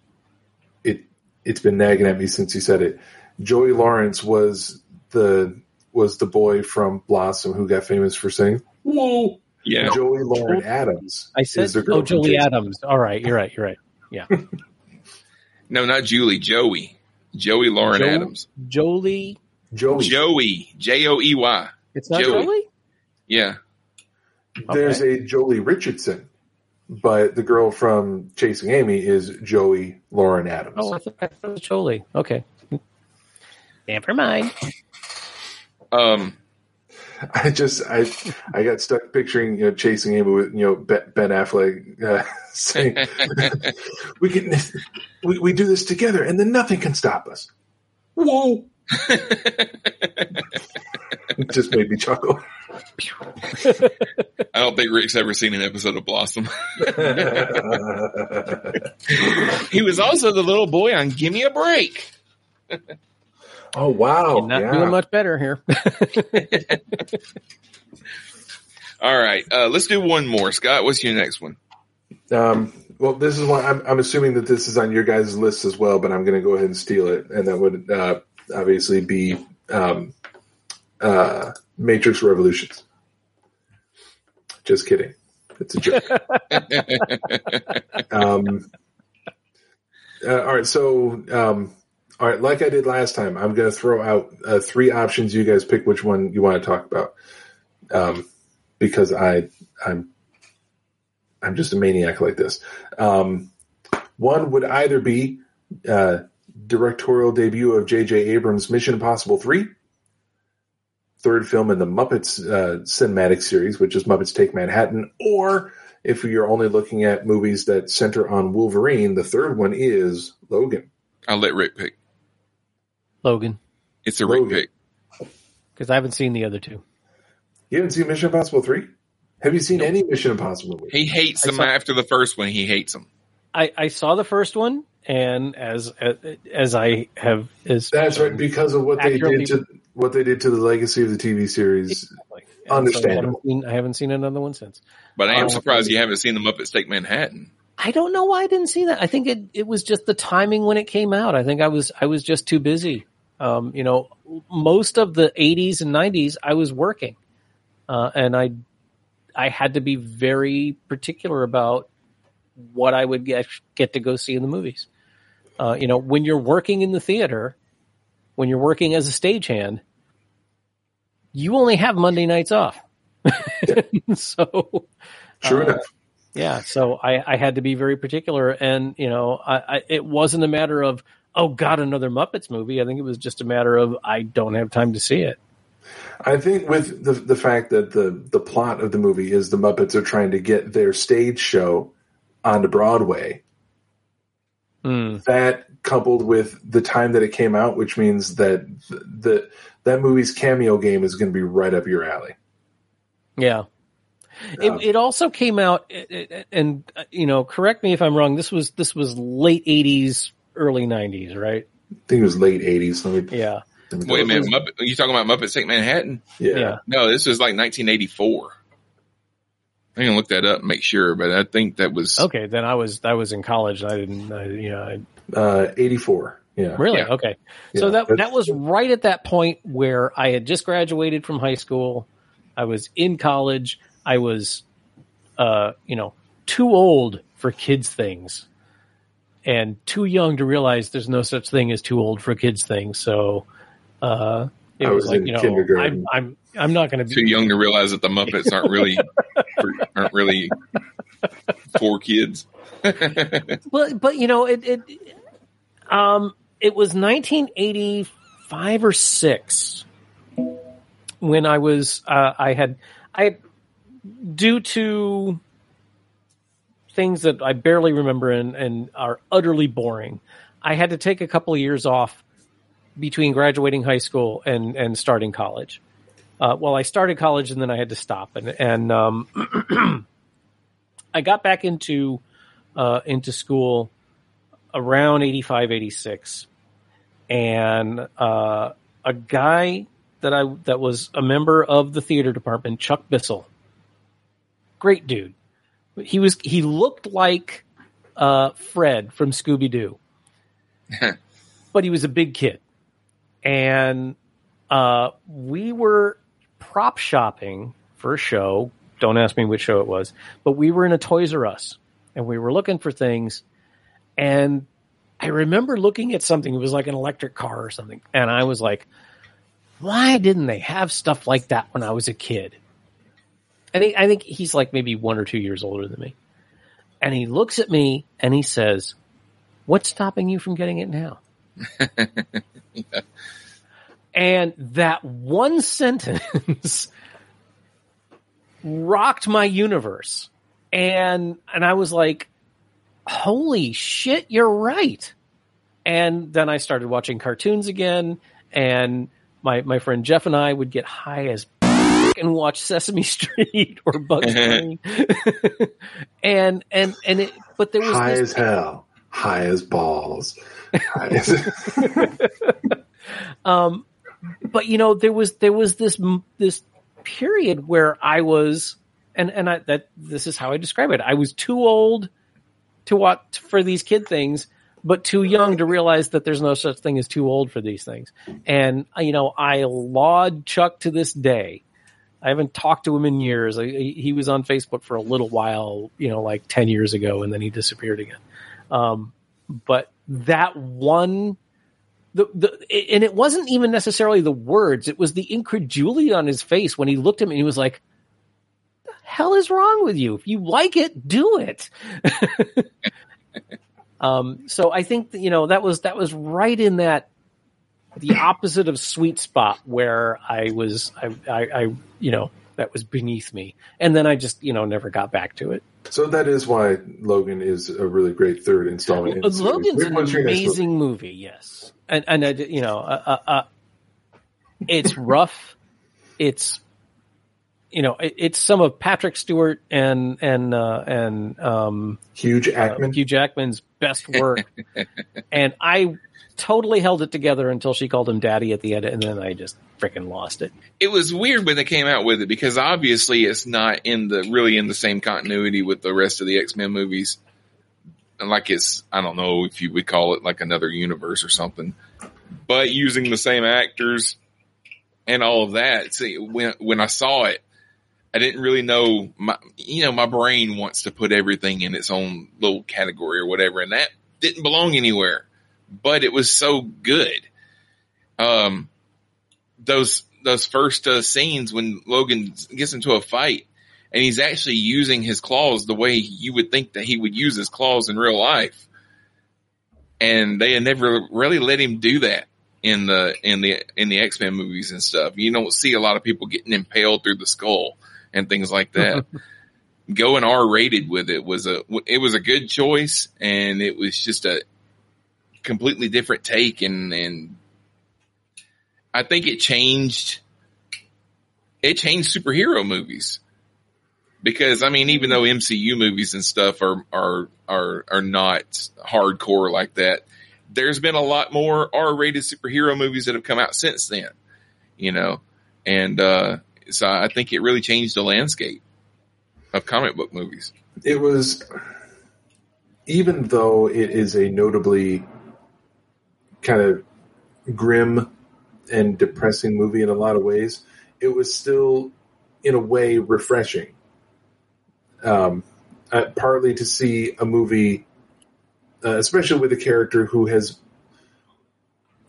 It it's been nagging at me since you said it. Joey Lawrence was the was the boy from Blossom who got famous for saying "Whoa." yeah, Joey Lauren Adams. I said, is the girl oh, from Julie Adams. All right, you're right. You're right. Yeah, no, not Julie, Joey, Joey Lauren Jo- Adams, Jolie. Joey. Joey, J O E Y. It's not Joey. Jolie. Yeah, There's a Joely Richardson, but the girl from Chasing Amy is Joey Lauren Adams. Oh, I thought I thought it was Jolie. Okay. Never mind. um, I just I I got stuck picturing you know Chasing Amy with you know Ben Ben Affleck uh, saying we can we, we do this together and then nothing can stop us. Whoa! It just made me chuckle. I don't think Rick's ever seen an episode of Blossom. he was also the little boy on Gimme a Break. oh wow! Not yeah. doing much better here. All right, uh, let's do one more. Scott, what's your next one? Um, well, this is one. I'm, I'm assuming that this is on your guys' list as well, but I'm going to go ahead and steal it, and that would uh, obviously be um, uh, Matrix Revolutions. Just kidding. It's a joke. um, uh, all right, so um, all right, like I did last time, I'm going to throw out uh, three options. You guys pick which one you want to talk about, um, because I I'm I'm just a maniac like this. Um, one would either be uh, directorial debut of J.J. Abrams' Mission Impossible 3, third film in the Muppets uh, cinematic series, which is Muppets Take Manhattan, or if you're only looking at movies that center on Wolverine, the third one is Logan. I'll let Rick pick. Logan, It's a Rick Logan. pick. because I haven't seen the other two. You haven't seen Mission Impossible 3? Have you seen any Mission Impossible movie? He hates I them saw- after the first one. He hates them. I, I saw the first one, and as as I have is That's right, because of what they did to what they did to the legacy of the TV series. And so I haven't, seen, I haven't seen another one since. But I am Oh, surprised you haven't seen the Muppets Take Manhattan. I don't know why I didn't see that. I think it, it was just the timing when it came out. I think I was I was just too busy Um, you know, most of the 80s and 90s, I was working, uh, and I I had to be very particular about what I would get get to go see in the movies. Uh, you know, when you're working in the theater, when you're working as a stagehand, you only have Monday nights off. so, Sure uh, enough. yeah, so I, I had to be very particular, and you know, I, I it wasn't a matter of oh god another Muppets movie. I think it was just a matter of I don't have time to see it. I think with the the fact that the the plot of the movie is the Muppets are trying to get their stage show onto Broadway. That coupled with the time that it came out, which means that the, the that movie's cameo game is going to be right up your alley. Yeah. It, it also came out, it- it- and uh, you know, correct me if I'm wrong. This was this was late '80s, early '90s, right? I think it was late '80s. Let me, Yeah. let me Wait a minute, Muppet, are you talking about Muppet Take Manhattan? Yeah. Yeah. No, this was like 1984. I'm gonna look that up and make sure, but I think that was Okay, then I was I was in college. And I didn't, I, you know, I, Uh, '84. Yeah. Really? Yeah. Okay. So Yeah, that that was right at that point where I had just graduated from high school. I was in college. I was, uh, you know, too old for kids things, and too young to realize there's no such thing as too old for kids things. So, uh, it I was, was like in you know, kindergarten. I'm I'm I'm not going to be too young to realize that the Muppets aren't really aren't really for kids. But but you know it it um it was 1985 or six when I was uh, I had I due to things that I barely remember and, and are utterly boring. I had to take a couple of years off between graduating high school and and starting college. Uh, well, I started college and then I had to stop and and um, I got back into uh, into school around 85, 86. And uh, a guy that I that was a member of the theater department, Chuck Bissell, great dude. He was he looked like uh, Fred from Scooby Doo, but he was a big kid, and uh, we were prop shopping for a show. Don't ask me which show it was, but we were in a Toys R Us and we were looking for things. And I remember looking at something. It was like an electric car or something, and I was like, "Why didn't they have stuff like that when I was a kid?" I think I think he's like maybe one or two years older than me, and he looks at me and he says, "What's stopping you from getting it now?" And that one sentence rocked my universe. And and I was like, "Holy shit, you're right." And then I started watching cartoons again and my my friend Jeff and I would get high as and watch Sesame Street or Bugs Bunny. and and and it but there was high this as hell, high as balls. High as- um, but you know, there was there was this this period where I was, and and I that this is how I describe it. I was too old to watch for these kid things, but too young to realize that there's no such thing as too old for these things. And uh, you know, I laud Chuck to this day. I haven't talked to him in years. I, he was on Facebook for a little while, you know, like ten years ago, and then he disappeared again. Um, but that one the, the and it wasn't even necessarily the words. It was the incredulity on his face when he looked at me and he was like the hell is wrong with you? If you like it do it. Um so i think that, you know that was that was right in that the opposite of sweet spot where i was i i, I you know that was beneath me and then i just you know never got back to it so that is why Logan is a really great third installment. in the. Logan's an What's movie? amazing movie, yes, and and you know, uh, uh, uh, it's rough. It's you know, it, it's some of Patrick Stewart and and uh, and um, Hugh Jackman. uh, Hugh Jackman's best work, and I totally held it together until she called him daddy at the end, and then I just freaking lost it. It was weird when they came out with it because obviously it's not in the really in the same continuity with the rest of the X Men movies. Like it's I don't know if you would call it like another universe or something. but using the same actors and all of that. See, when when I saw it, I didn't really know my you know my brain wants to put everything in its own little category or whatever, and that didn't belong anywhere. But it was so good. Um, those those first uh, scenes when Logan gets into a fight and he's actually using his claws the way you would think that he would use his claws in real life. And they had never really let him do that in the in the in the X Men movies and stuff. You don't see a lot of people getting impaled through the skull and things like that. Going R rated with it was a it was a good choice, and it was just a completely different take, and and I think it changed it changed superhero movies because I mean, even though MCU movies and stuff are are are are not hardcore like that, there's been a lot more R-rated superhero movies that have come out since then, you know, and uh, so I think it really changed the landscape of comic book movies. It was, even though it is a notably kind of grim and depressing movie in a lot of ways, it was still, in a way, refreshing um, uh, partly to see a movie, uh, especially with a character who has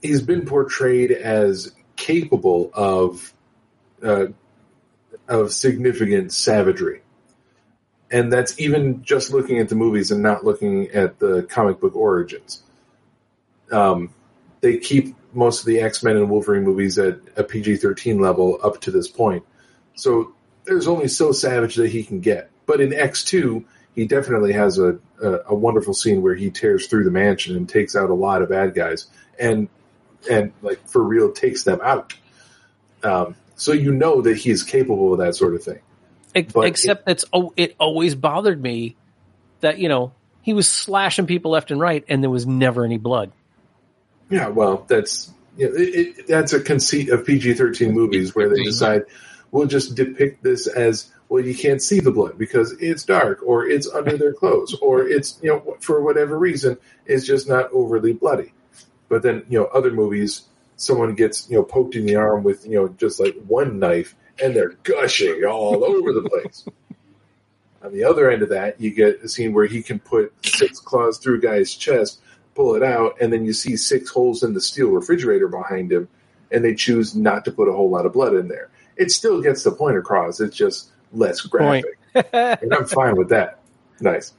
he's been portrayed as capable of uh, of significant savagery, and that's even just looking at the movies and not looking at the comic book origins. Um, they keep most of the X Men and Wolverine movies at a PG thirteen level up to this point, so there's only so savage that he can get. But in X two, he definitely has a, a, a wonderful scene where he tears through the mansion and takes out a lot of bad guys, and and like for real takes them out. Um, so you know that he is capable of that sort of thing. But Except it, it's oh, it always bothered me that you know he was slashing people left and right, and there was never any blood. Yeah, well, that's you know, it, it, that's a conceit of PG thirteen movies where they decide we'll just depict this as well, you can't see the blood because it's dark or it's under their clothes or it's, you know, for whatever reason, it's just not overly bloody. But then, you know, other movies, someone gets, you know, poked in the arm with, you know, just like one knife and they're gushing all over the place. On the other end of that, you get a scene where he can put six claws through a guy's chest, pull it out, and then you see six holes in the steel refrigerator behind him, and they choose not to put a whole lot of blood in there. It still gets the point across. It's just less graphic, and I'm fine with that. Nice.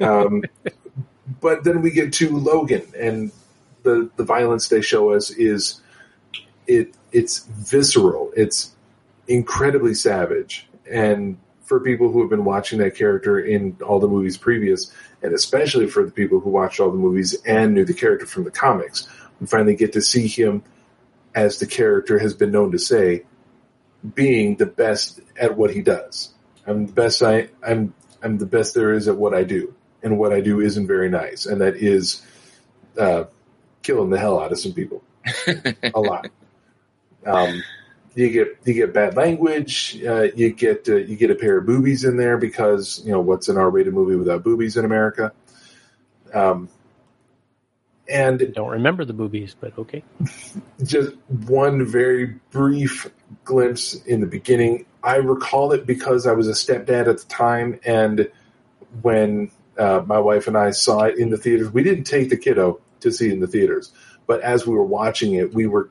Um, but then we get to Logan, and the the violence they show us is it it's visceral. It's incredibly savage, and for people who have been watching that character in all the movies previous, and especially for the people who watched all the movies and knew the character from the comics, we finally get to see him as the character has been known to say being the best at what he does. I'm the best I I'm I'm the best there is at what I do, and what I do isn't very nice, and that is uh, killing the hell out of some people, a lot. Um, you get you get bad language. Uh, you get uh, you get a pair of boobies in there because you know what's an R-rated movie without boobies in America. Um, and don't remember the boobies, but okay. Just one very brief glimpse in the beginning. I recall it because I was a stepdad at the time, and when uh, my wife and I saw it in the theaters, we didn't take the kiddo to see in the theaters, but as we were watching it, we were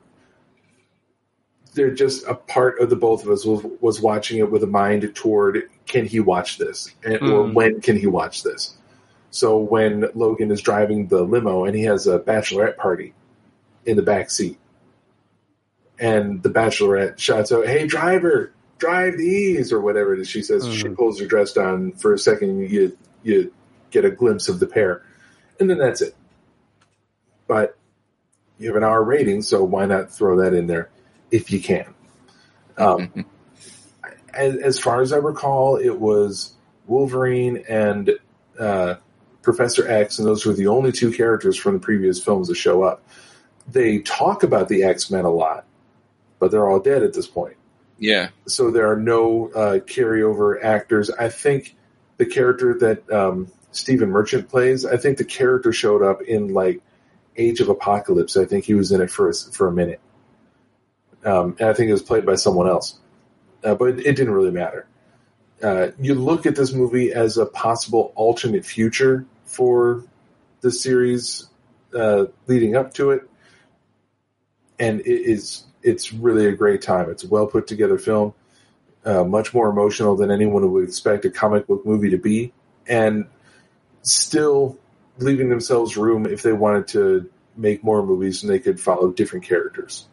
they're just a part of the both of us was, was watching it with a mind toward can he watch this and, mm. or when can he watch this so when Logan is driving the limo and he has a bachelorette party in the back seat, and the bachelorette shouts out, "Hey driver, drive these," or whatever it is she says. Mm-hmm. She pulls her dress down for a second. You you get a glimpse of the pair, and then that's it. But you have an R rating, so why not throw that in there if you can? Um, as, as, far as I recall, it was Wolverine and uh, Professor X, and those were the only two characters from the previous films to show up. They talk about the X Men a lot, but they're all dead at this point. Yeah. So there are no uh, carryover actors. I think the character that um, Stephen Merchant plays, I think the character showed up in like Age of Apocalypse. I think he was in it for a, for a minute, um, and I think it was played by someone else, uh, but it, it didn't really matter. Uh, you look at this movie as a possible alternate future for the series uh, leading up to it, and it is it's really a great time. It's a well put together film, uh, much more emotional than anyone would expect a comic book movie to be, and still leaving themselves room if they wanted to make more movies and they could follow different characters.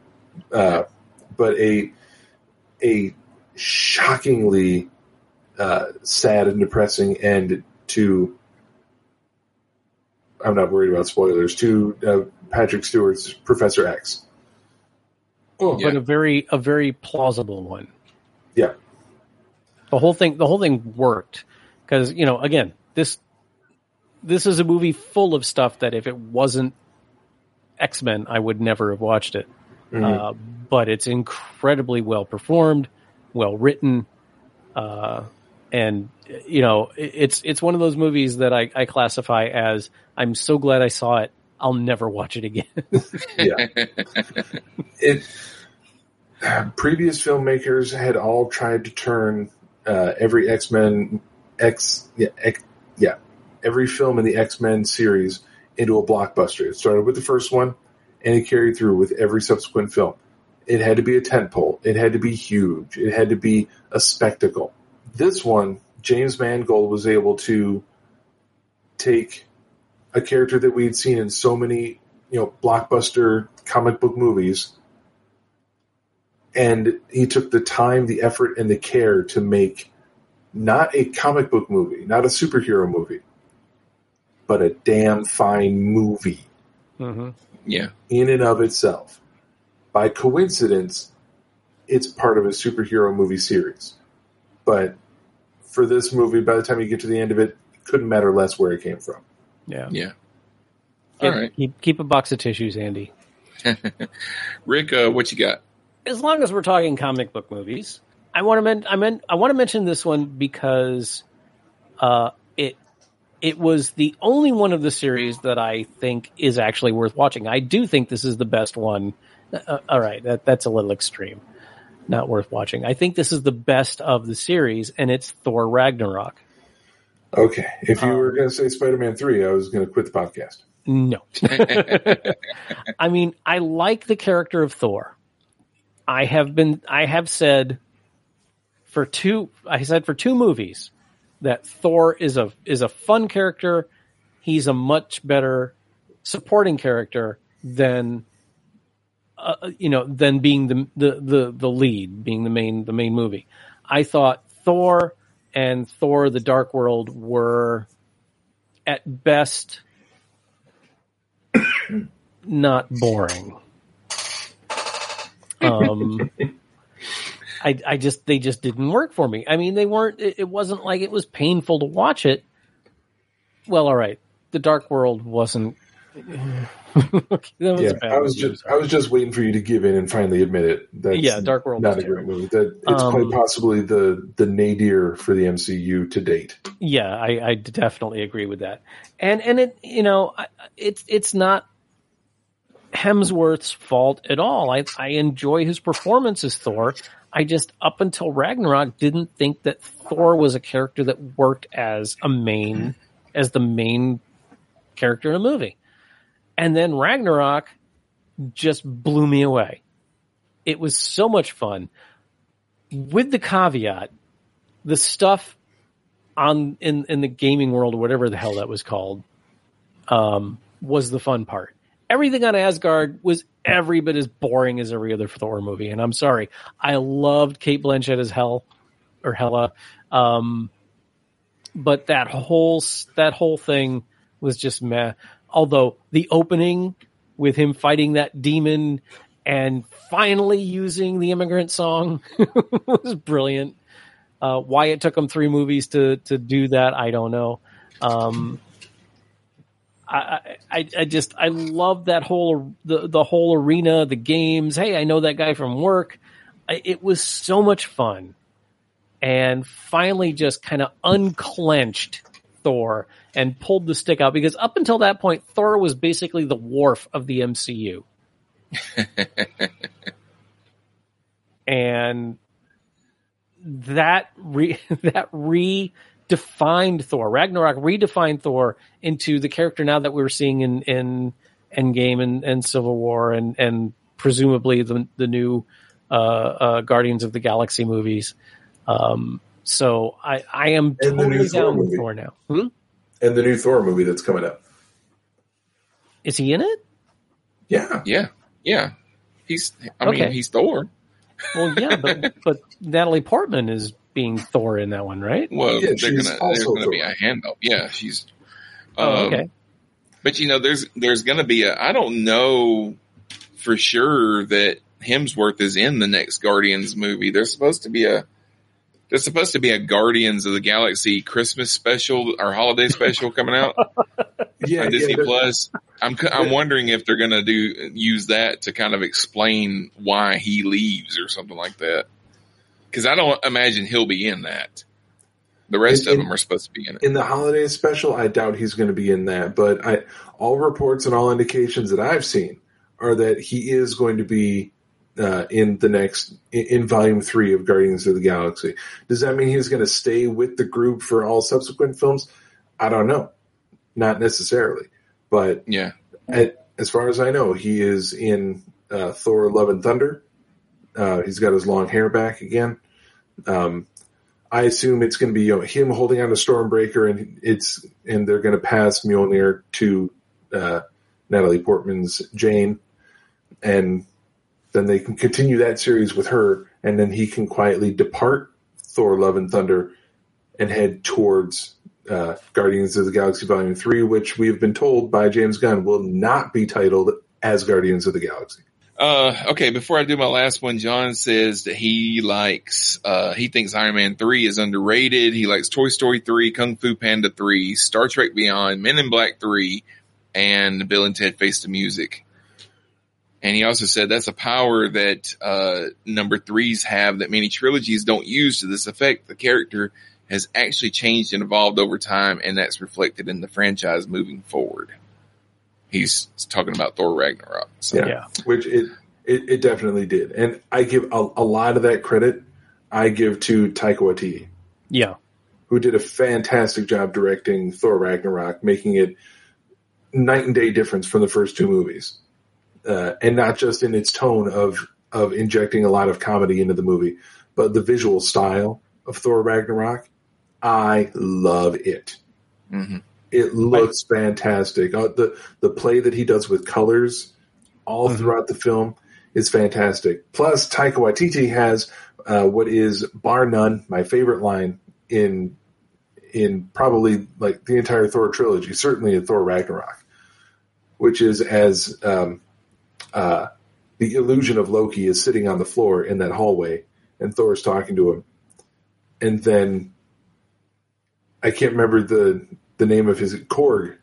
Uh, but a a shockingly uh, sad and depressing end to. I'm not worried about spoilers. To uh, Patrick Stewart's Professor X. Oh, but a very a very plausible one. Yeah. The whole thing the whole thing worked because you know again this this is a movie full of stuff that if it wasn't X Men I would never have watched it. Mhm. Uh, but it's incredibly well performed, well written, uh, and you know it's it's one of those movies that I, I classify as I'm so glad I saw it. I'll never watch it again. yeah. It previous filmmakers had all tried to turn uh, every X Men X yeah X, yeah every film in the X Men series into a blockbuster. It started with the first one, and it carried through with every subsequent film. It had to be a tentpole. It had to be huge. It had to be a spectacle. This one, James Mangold was able to take a character that we had seen in so many, you know, blockbuster comic book movies, and he took the time, the effort, and the care to make not a comic book movie, not a superhero movie, but a damn fine movie mm-hmm. Yeah. in and of itself. By coincidence, it's part of a superhero movie series. But for this movie, by the time you get to the end of it, it couldn't matter less where it came from. Yeah. Yeah. Keep, All right. keep keep a box of tissues, Andy. Rick, uh, what you got? as long as we're talking comic book movies, I want to men- I meant I want to mention this one because uh, it was the only one of the series that I think is actually worth watching. I do think this is the best one. Uh, all right, that, that's a little extreme. Not worth watching. I think this is the best of the series, and it's Thor Ragnarok. Okay. If you were going to say Spider Man 3, I was going to quit the podcast. No. I mean, I like the character of Thor. I have been, I have said for two, I said for two movies that Thor is a, is a fun character. He's a much better supporting character than, uh, you know, than being the, the, the, the lead, being the main, the main movie. I thought Thor and Thor the Dark World were at best not boring. Um, I, I just, they just didn't work for me. I mean, they weren't, it, it wasn't like it was painful to watch it. Well, all right. The Dark World wasn't. that was yeah, bad I was movie. just I was just waiting for you to give in and finally admit it. That's Yeah, Dark World not a great movie. That it's Um, quite possibly the the nadir for the MCU to date. Yeah, I, I definitely agree with that. And and it you know it's it's not Hemsworth's fault at all. I I enjoy his performance as Thor. I just up until Ragnarok didn't think that Thor was a character that worked as a main as the main character in a movie. And then Ragnarok just blew me away. It was so much fun. With the caveat, the stuff on in in the gaming world or whatever the hell that was called um was the fun part everything on asgard was every bit as boring as every other thor movie. And i'm sorry i loved Cate Blanchett as hell or hella um but that whole that whole thing was just meh. Although the opening with him fighting that demon and finally using the immigrant song was brilliant. Uh, why it took them three movies to to do that, I don't know. Um, I, I I just I love that whole the the whole arena, the games. Hey, I know that guy from work. I, it was so much fun, and finally just kind of unclenched Thor and pulled the stick out because up until that point, Thor was basically the Worf of the MCU. and that re- that redefined Thor. Ragnarok redefined Thor into the character now that we're seeing in in Endgame and, and Civil War and and presumably the the new uh, uh, Guardians of the Galaxy movies. Um, so I I am And the new totally Thor down with movie. Thor now. Hmm? And the new Thor movie that's coming up. Is he in it? Yeah. Yeah. Yeah. He's, I mean, Okay. he's Thor. Well, yeah, but but Natalie Portman is being Thor in that one, right? Well, Yeah, they're gonna, there's gonna be Thor. a handoff. Yeah, she's. Oh, um, okay. But you know, there's there's going to be a. I don't know for sure that Hemsworth is in the next Guardians movie. There's supposed to be a. There's supposed to be a Guardians of the Galaxy Christmas special or holiday special coming out Yeah, on Disney yeah, Plus. I'm c- I'm wondering if they're going to do use that to kind of explain why he leaves or something like that. Because I don't imagine he'll be in that. The rest In- of them are supposed to be in it. in the holiday special, I doubt he's going to be in that. But I, all reports and all indications that I've seen are that he is going to be uh, in the next in, in volume three of Guardians of the Galaxy. Does that mean he's going to stay with the group for all subsequent films? I don't know, not necessarily. But Yeah. at, as far as I know, he is in uh, Thor: Love and Thunder. Uh, he's got his long hair back again. Um, I assume it's going to be you know, him holding on to Stormbreaker, and it's and they're going to pass Mjolnir to uh, Natalie Portman's Jane, and then they can continue that series with her, and then he can quietly depart Thor: Love and Thunder and head towards uh, Guardians of the Galaxy Volume Three, which we have been told by James Gunn will not be titled as Guardians of the Galaxy. Uh, okay, before I do my last one, John says that he likes, uh, he thinks Iron Man 3 is underrated. He likes Toy Story 3, Kung Fu Panda 3, Star Trek Beyond, Men in Black 3, and Bill and Ted Face the Music. And he also said that's a power that, uh, number threes have that many trilogies don't use to this effect. The character has actually changed and evolved over time, and that's reflected in the franchise moving forward. He's talking about Thor Ragnarok. So. Yeah, which it, it it definitely did, and I give a, a lot of that credit. I give to Taika Waititi, Yeah. who did a fantastic job directing Thor Ragnarok, making it night and day difference from the first two movies, uh, and not just in its tone of of injecting a lot of comedy into the movie, but the visual style of Thor Ragnarok. I love it. Mm-hmm. It looks fantastic. Uh, the the play that he does with colors all throughout the film is fantastic. Plus, Taika Waititi has uh, what is bar none my favorite line in in probably like the entire Thor trilogy, certainly in Thor Ragnarok, which is as um, uh, the illusion of Loki is sitting on the floor in that hallway, and Thor's talking to him, and then I can't remember the the name of his Korg.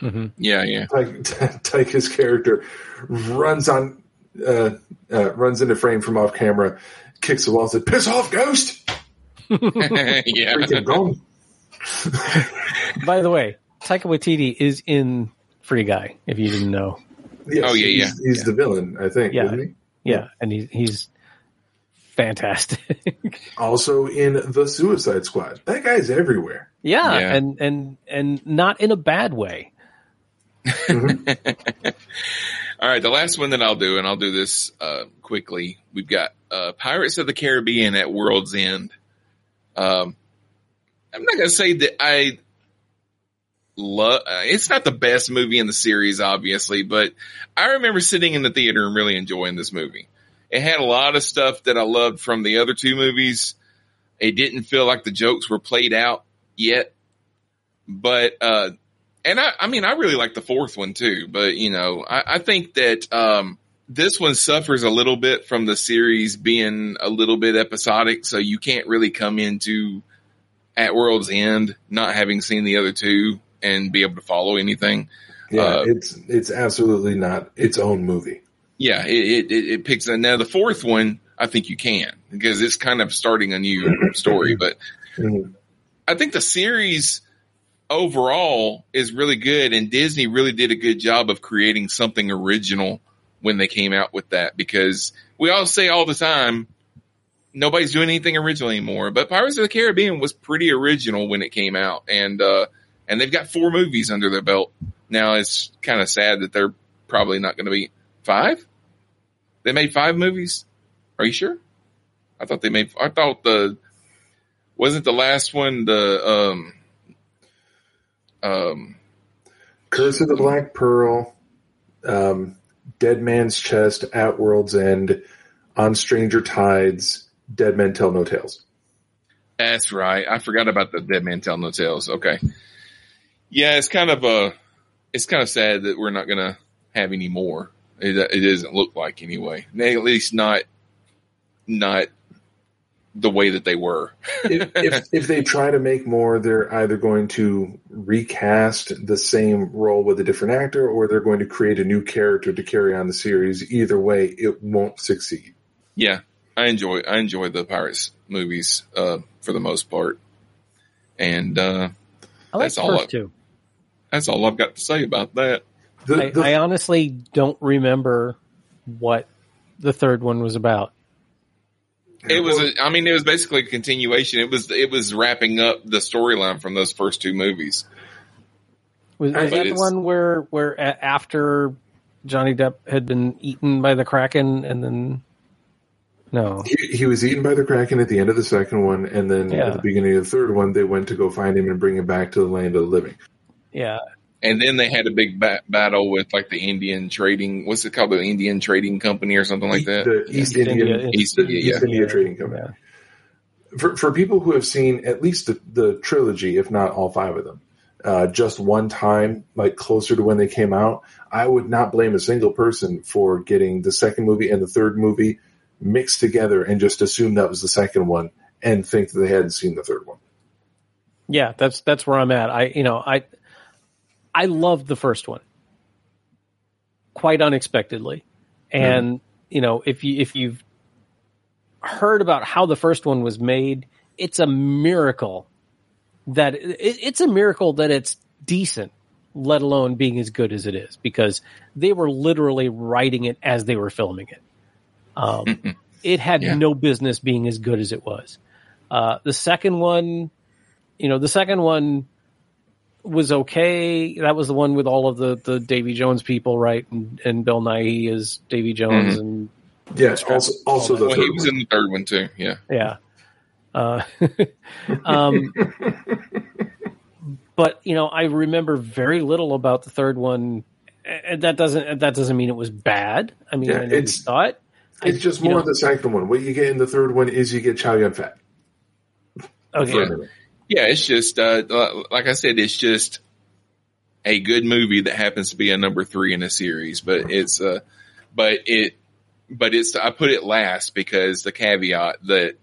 Mm-hmm. Yeah, yeah. Tyke, Taika's character runs on, uh, uh, runs into frame from off camera, kicks the wall, and said, "Piss off, ghost!" yeah. Gone. By the way, Taika Waititi is in Free Guy. If you didn't know, Yes, Oh, yeah, he's, yeah, He's yeah. the villain, I think. Yeah. Isn't he? yeah, and he's he's fantastic. Also in the Suicide Squad. That guy's everywhere. yeah, Yeah. and and and not in a bad way. All right, the last one that I'll do, and I'll do this uh, quickly. We've got uh, Pirates of the Caribbean at World's End. Um, I'm not going to say that I love. Uh, it's not the best movie in the series, obviously, but I remember sitting in the theater and really enjoying this movie. It had a lot of stuff that I loved from the other two movies. It didn't feel like the jokes were played out yet, but uh, and I, I mean, I really like the fourth one too, but you know, I, I think that, um, this one suffers a little bit from the series being a little bit episodic. So you can't really come into at World's End not having seen the other two and be able to follow anything. Yeah, Uh, it's it's absolutely not its own movie. Yeah, it, it, it picks up. now the fourth one. I think you can because it's kind of starting a new story, but Mhm. I think the series overall is really good, and Disney really did a good job of creating something original when they came out with that. Because we all say all the time, nobody's doing anything original anymore. But Pirates of the Caribbean was pretty original when it came out, and uh, and they've got four movies under their belt now. It's kind of sad that they're probably not going to be five. They made five movies. Are you sure? I thought they made. I thought the wasn't the last one the um um Curse of the Black Pearl, um, Dead Man's Chest, At World's End, On Stranger Tides, Dead Men Tell No Tales. That's right. I forgot about the Dead Man Tell No Tales. Okay. Yeah, it's kind of a, it's kind of sad that we're not to have any more. It, it doesn't look like anyway. At least not, not the way that they were. if, if, if they try to make more, they're either going to recast the same role with a different actor, or they're going to create a new character to carry on the series. Either way, it won't succeed. Yeah, I enjoy I enjoy the Pirates movies uh, for the most part, and uh, I like that's the all. I, two. that's all I've got to say about that. The, I, the- I honestly don't remember what the third one was about. It was, a, I mean, it was basically a continuation. It was, it was wrapping up the storyline from those first two movies. Was, was that the one where where after Johnny Depp had been eaten by the Kraken and then no? he, he was eaten by the Kraken at the end of the second one, and then Yeah. at the beginning of the third one, they went to go find him and bring him back to the land of the living. Yeah, And then they had a big ba- battle with like the Indian trading, what's it called? The Indian trading company or something like that. The East East Indian, India- East the India, East yeah. India Trading Company. For, for people who have seen at least the, the trilogy, if not all five of them, uh, just one time, like closer to when they came out, I would not blame a single person for getting the second movie and the third movie mixed together and just assume that was the second one and think that they hadn't seen the third one. yeah. That's that's where I'm at. I you know I I loved the first one quite unexpectedly, and you know if you if you've heard about how the first one was made, it's a miracle that it, it's a miracle that it's decent, let alone being as good as it is, because they were literally writing it as they were filming it. Um, it had Yeah. no business being as good as it was. Uh, the second one, you know, the second one was okay. That was the one with all of the the Davy Jones people, right? And, and Bill Nighy is Davy Jones, Mhm. and Yes, also also the Well, third he was one. in the third one too. Yeah. yeah. Uh, um, but you know, I remember very little about the third one. And that doesn't that doesn't mean it was bad. I mean, Yeah, I know we it's- saw it. It's just more know- of the second one. What you get in the third one is you get Chow Yun Fat. Okay. For a minute. Yeah. It's just, uh, like I said, it's just a good movie that happens to be a number three in a series, but it's, uh, but it, but it's, I put it last because the caveat that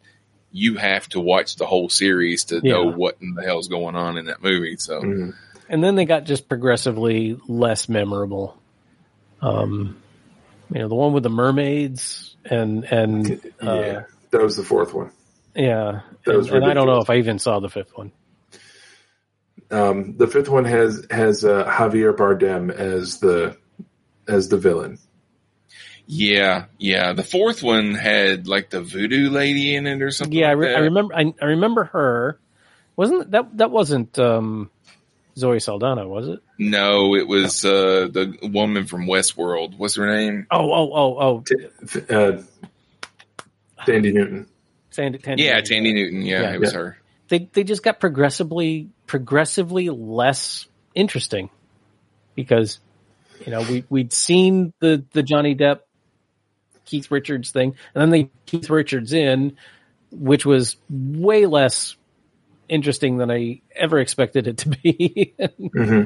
you have to watch the whole series to know what in the hell's going on in that movie. So, Mhm. and then they got just progressively less memorable. Um, you know, the one with the mermaids and and uh, yeah, that was the fourth one. Yeah, That and, and I don't know if I even saw the fifth one. Um, the fifth one has has uh, Javier Bardem as the as the villain. yeah, yeah. The fourth one had like the voodoo lady in it or something. Yeah, I, like re- I remember. I, I remember her. Wasn't that that wasn't um, Zoe Saldana? Was it? No, it was uh, the woman from Westworld. What's her name? Oh, oh, oh, oh, Uh, Sandy Newton. Sandy. Thandie Yeah, Newton. Thandie Newton. Yeah, Yeah. it was Yeah. her. They they just got progressively progressively less interesting because you know we we'd seen the the Johnny Depp Keith Richards thing, and then they Keith Richards in, which was way less interesting than I ever expected it to be. hmm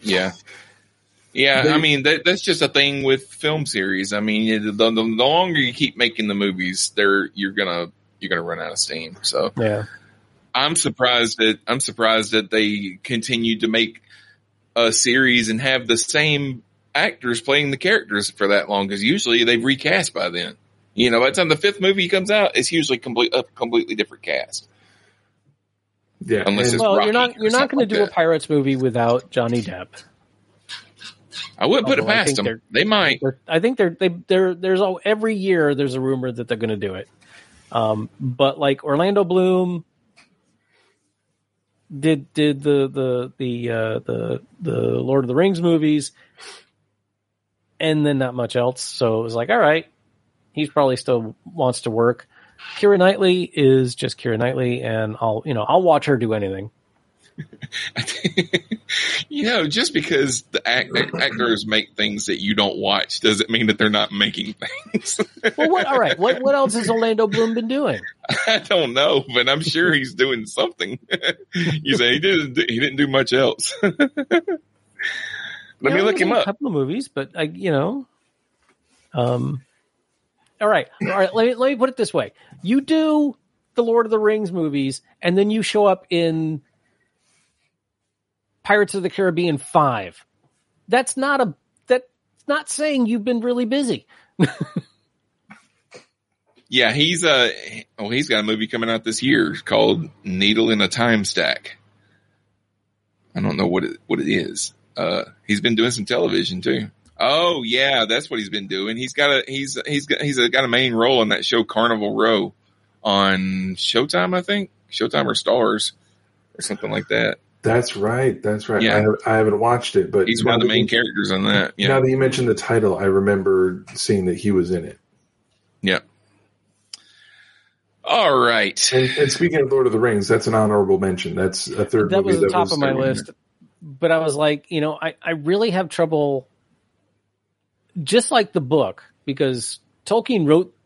Yeah. Yeah, I mean that, that's just a thing with film series. I mean, the, the, the longer you keep making the movies, they're you're gonna you're gonna run out of steam. So yeah. I'm surprised that I'm surprised that they continued to make a series and have the same actors playing the characters for that long because usually they've recast by then. You know, by the time the fifth movie comes out, it's usually complete a completely different cast. Yeah, Unless it's well, Rocky you're not you're not something going to do like a Pirates movie without Johnny Depp. I wouldn't put it past them. they're- might. I think they're they they're there's all every year there's a rumor that they're going to do it. Um, but like Orlando Bloom did did the the the uh, the the Lord of the Rings movies, and then not much else. So it was like, all right, he's probably still wants to work. Keira Knightley is just Keira Knightley, and I'll you know I'll watch her do anything. You know, just because the act- act- actors make things that you don't watch doesn't mean that they're not making things. Well, what? All right, what what else has Orlando Bloom been doing? I don't know, but I'm sure he's doing something. you say he didn't. do- He didn't do much else. Let me look him up. A couple of movies, but I, you know, um, all right, all right. Let me let me put it this way: you do the Lord of the Rings movies, and then you show up in Pirates of the Caribbean five. That's not a that's not saying you've been really busy. Yeah, he's uh oh he's got a movie coming out this year called Needle in a Time Stack. I don't know what it what it is. Uh he's been doing some television too. Oh yeah, that's what he's been doing. He's got a he's he's got he's got a main role in that show Carnival Row on Showtime, I think. Showtime or Starz or something like that. That's right. That's right. Yeah. I, have, I haven't watched it, but He's one of the main characters on that. Yeah. Now that you mentioned the title, I remember seeing that he was in it. Yeah. All right. And, and speaking of Lord of the Rings, that's an honorable mention. That's a third that movie was the that top was of my in there. list. But I was like, you know, I, I really have trouble, just like the book, because Tolkien wrote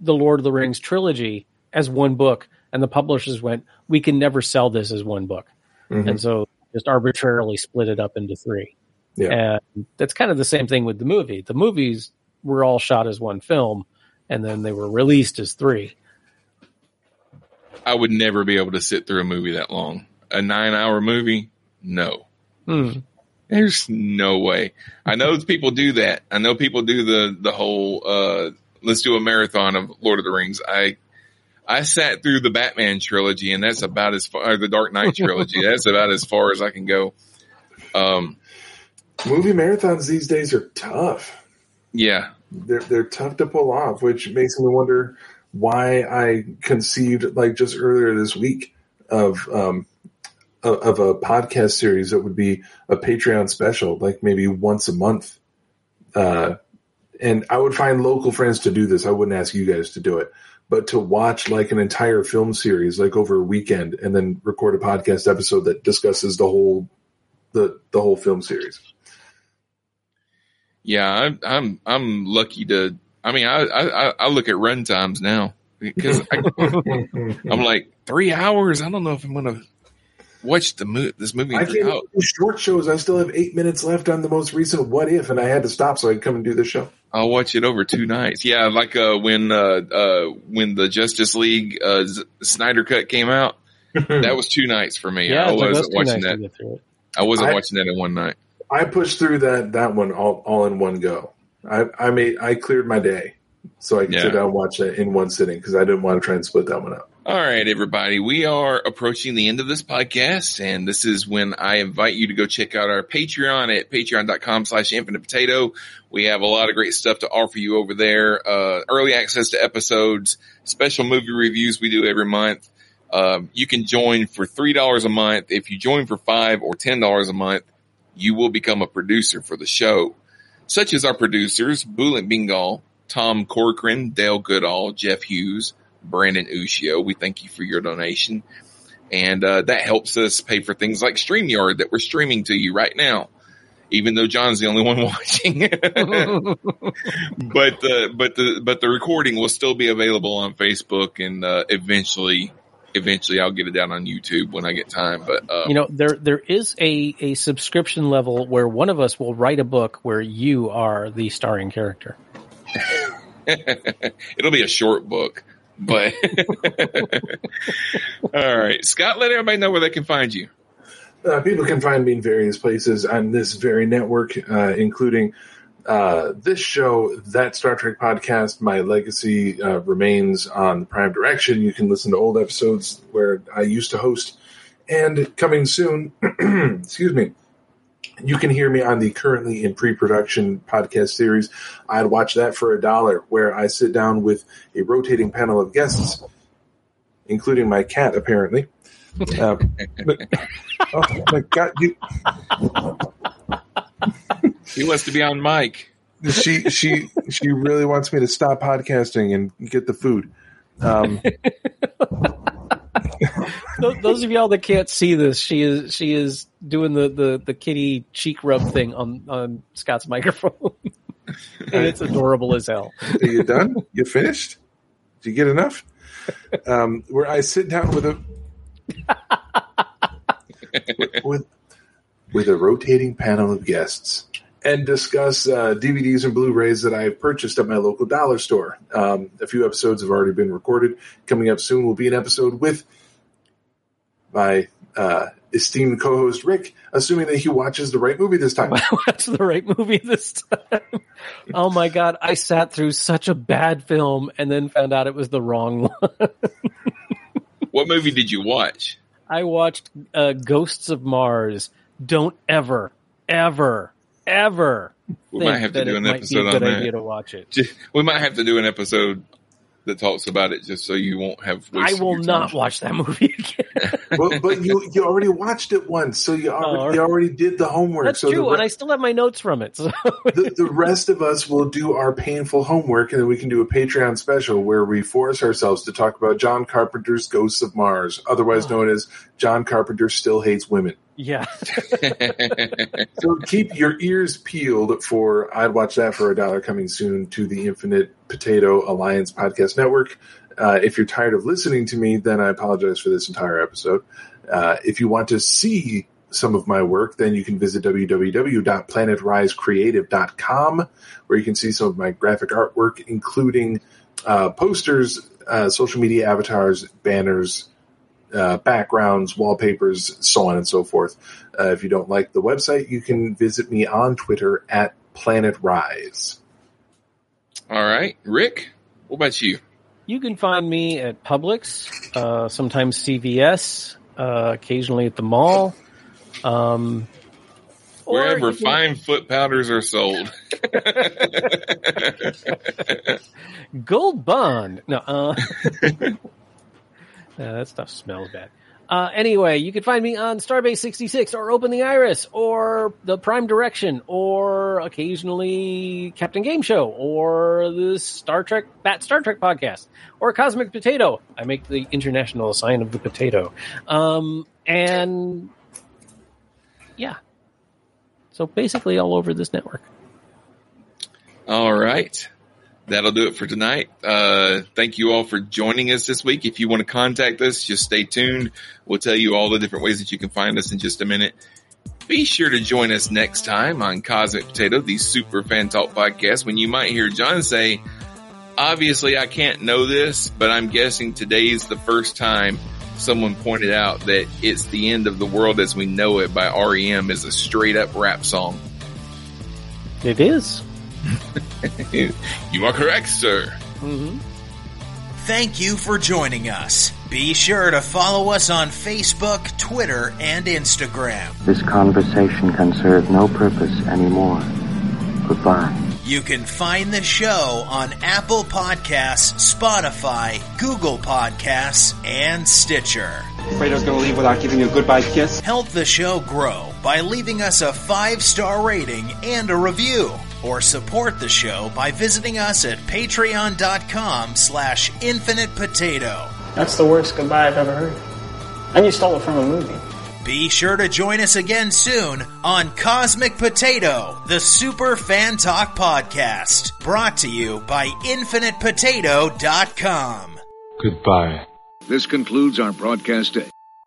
the Lord of the Rings trilogy as one book, and the publishers went, we can never sell this as one book. Mhm. And so just arbitrarily split it up into three. Yeah. And that's kind of the same thing with the movie. The movies were all shot as one film, and then they were released as three. I would never be able to sit through a movie that long. A nine hour movie? No. Hmm. There's no way. I know people do that. I know people do the the whole uh let's do a marathon of Lord of the Rings. I I sat through the Batman trilogy and that's about as far or the Dark Knight trilogy. that's about as far as I can go. Um Movie marathons these days are tough. yeah. They're they're tough to pull off, which makes me wonder why I conceived like just earlier this week of um of, of a podcast series that would be a Patreon special, like maybe once a month. Uh, and I would find local friends to do this. I wouldn't ask you guys to do it, but to watch like an entire film series, like over a weekend, and then record a podcast episode that discusses the whole the the whole film series. Yeah, I'm I'm I'm lucky to. I mean, I I, I look at run times now because I, I'm like three hours. I don't know if I'm gonna watch the mo- this movie I in three can't hours. do short shows. I still have eight minutes left on the most recent What If, and I had to stop so I could come and do the show. I'll watch it over two nights. Yeah, like uh, when uh, uh, when the Justice League uh, Z- Snyder cut came out, that was two nights for me. Yeah, I it took us wasn't two watching that. get through it. I wasn't I- watching that in one night. I pushed through that that one all, all in one go. I, I made I cleared my day so I could Yeah. sit down and watch that in one sitting because I didn't want to try and split that one up. All right, everybody. We are approaching the end of this podcast, and this is when I invite you to go check out our Patreon at patreon.com slash infinite potato. We have a lot of great stuff to offer you over there. Uh, early access to episodes, special movie reviews we do every month. Um, you can join for $3 a month. If you join for 5 or $10 a month, you will become a producer for the show, such as our producers, Bullet Bengal, Tom Corcoran, Dale Goodall, Jeff Hughes, Brandon Ushio. We thank you for your donation. And uh, that helps us pay for things like StreamYard that we're streaming to you right now, even though John's the only one watching. but the but the but the recording will still be available on Facebook and uh, eventually eventually I'll get it down on YouTube when I get time. But uh, you know there there is a a subscription level where one of us will write a book where you are the starring character. It'll be a short book, but all right, Scott, let everybody know where they can find you. Uh, people can find me in various places on this very network, uh, including uh, this show, that Star Trek podcast. My legacy uh, remains on the Prime Direction. You can listen to old episodes where I used to host And coming soon, excuse me, you can hear me on the currently in pre-production podcast series. I'd watch that for a dollar, where I sit down with a rotating panel of guests, including my cat, apparently. Uh, but, oh my god, you! He wants to be on mic. She she she really wants me to stop podcasting and get the food. Um, Those of y'all that can't see this, she is she is doing the the, the kitty cheek rub thing on on Scott's microphone, and it's adorable as hell. Are you done? You finished? Did you get enough? Um, where I sit down with a with with a rotating panel of guests and discuss uh, DVDs and Blu-rays that I've purchased at my local dollar store. Um, a few episodes have already been recorded. Coming up soon will be an episode with my uh, esteemed co-host Rick, assuming that he watches the right movie this time. Watch the right movie this time. oh my god, I sat through such a bad film and then found out it was the wrong one. What movie did you watch? I watched uh, Ghosts of Mars. Don't ever, ever, ever. We think might have to that do it an might episode be a on good that. idea to watch it. We might have to do an episode that talks about it just so you won't have. I will not time. watch that movie again. but, but you you already watched it once, so you oh, already, you already did the homework. Oh, That's so true, the, and I still have my notes from it. So the, the rest of us will do our painful homework, and then we can do a Patreon special where we force ourselves to talk about John Carpenter's Ghosts of Mars, otherwise Oh. known as John Carpenter Still Hates Women. Yeah, So keep your ears peeled for I'd watch that for a dollar coming soon to the Infinite Potato Alliance Podcast Network. Uh, if you're tired of listening to me, then I apologize for this entire episode. Uh, if you want to see some of my work, then you can visit www.planetrisecreative.com where you can see some of my graphic artwork, including uh, posters, uh, social media avatars, banners, uh, backgrounds, wallpapers, so on and so forth. Uh, if you don't like the website, you can visit me on Twitter at Planet Rise. All right, Rick. What about you? you can find me at Publix, uh, sometimes CVS, uh, occasionally at the mall. Um, Wherever you can- fine foot powders are sold. Gold Bond. No, uh, that stuff smells bad. Uh, anyway, you can find me on Starbase 66 or Open the Iris or the Prime Direction or occasionally Captain Game Show or the Star Trek, that Star Trek podcast or Cosmic Potato. I make the international sign of the potato. Um, and yeah. So basically all over this network. All right. That'll do it for tonight. Uh, thank you all for joining us this week. If you want to contact us, just stay tuned. We'll tell you all the different ways that you can find us in just a minute. Be sure to join us next time on Cosmic Potato, the Super Fan Talk podcast, when you might hear John say, obviously I can't know this, but I'm guessing today's the first time someone pointed out that It's the End of the World as We Know It by REM is a straight up rap song. It is. you are correct, sir. Mm-hmm. Thank you for joining us. Be sure to follow us on Facebook, Twitter, and Instagram. This conversation can serve no purpose anymore. Goodbye. You can find the show on Apple Podcasts, Spotify, Google Podcasts, and Stitcher. Fredo's gonna leave without giving you a goodbye kiss? Help the show grow by leaving us a five star rating and a review. Or support the show by visiting us at patreon.com slash infinite potato. That's the worst goodbye I've ever heard. And you stole it from a movie. Be sure to join us again soon on Cosmic Potato, the Super Fan Talk podcast, brought to you by InfinitePotato.com. Goodbye. This concludes our broadcast day.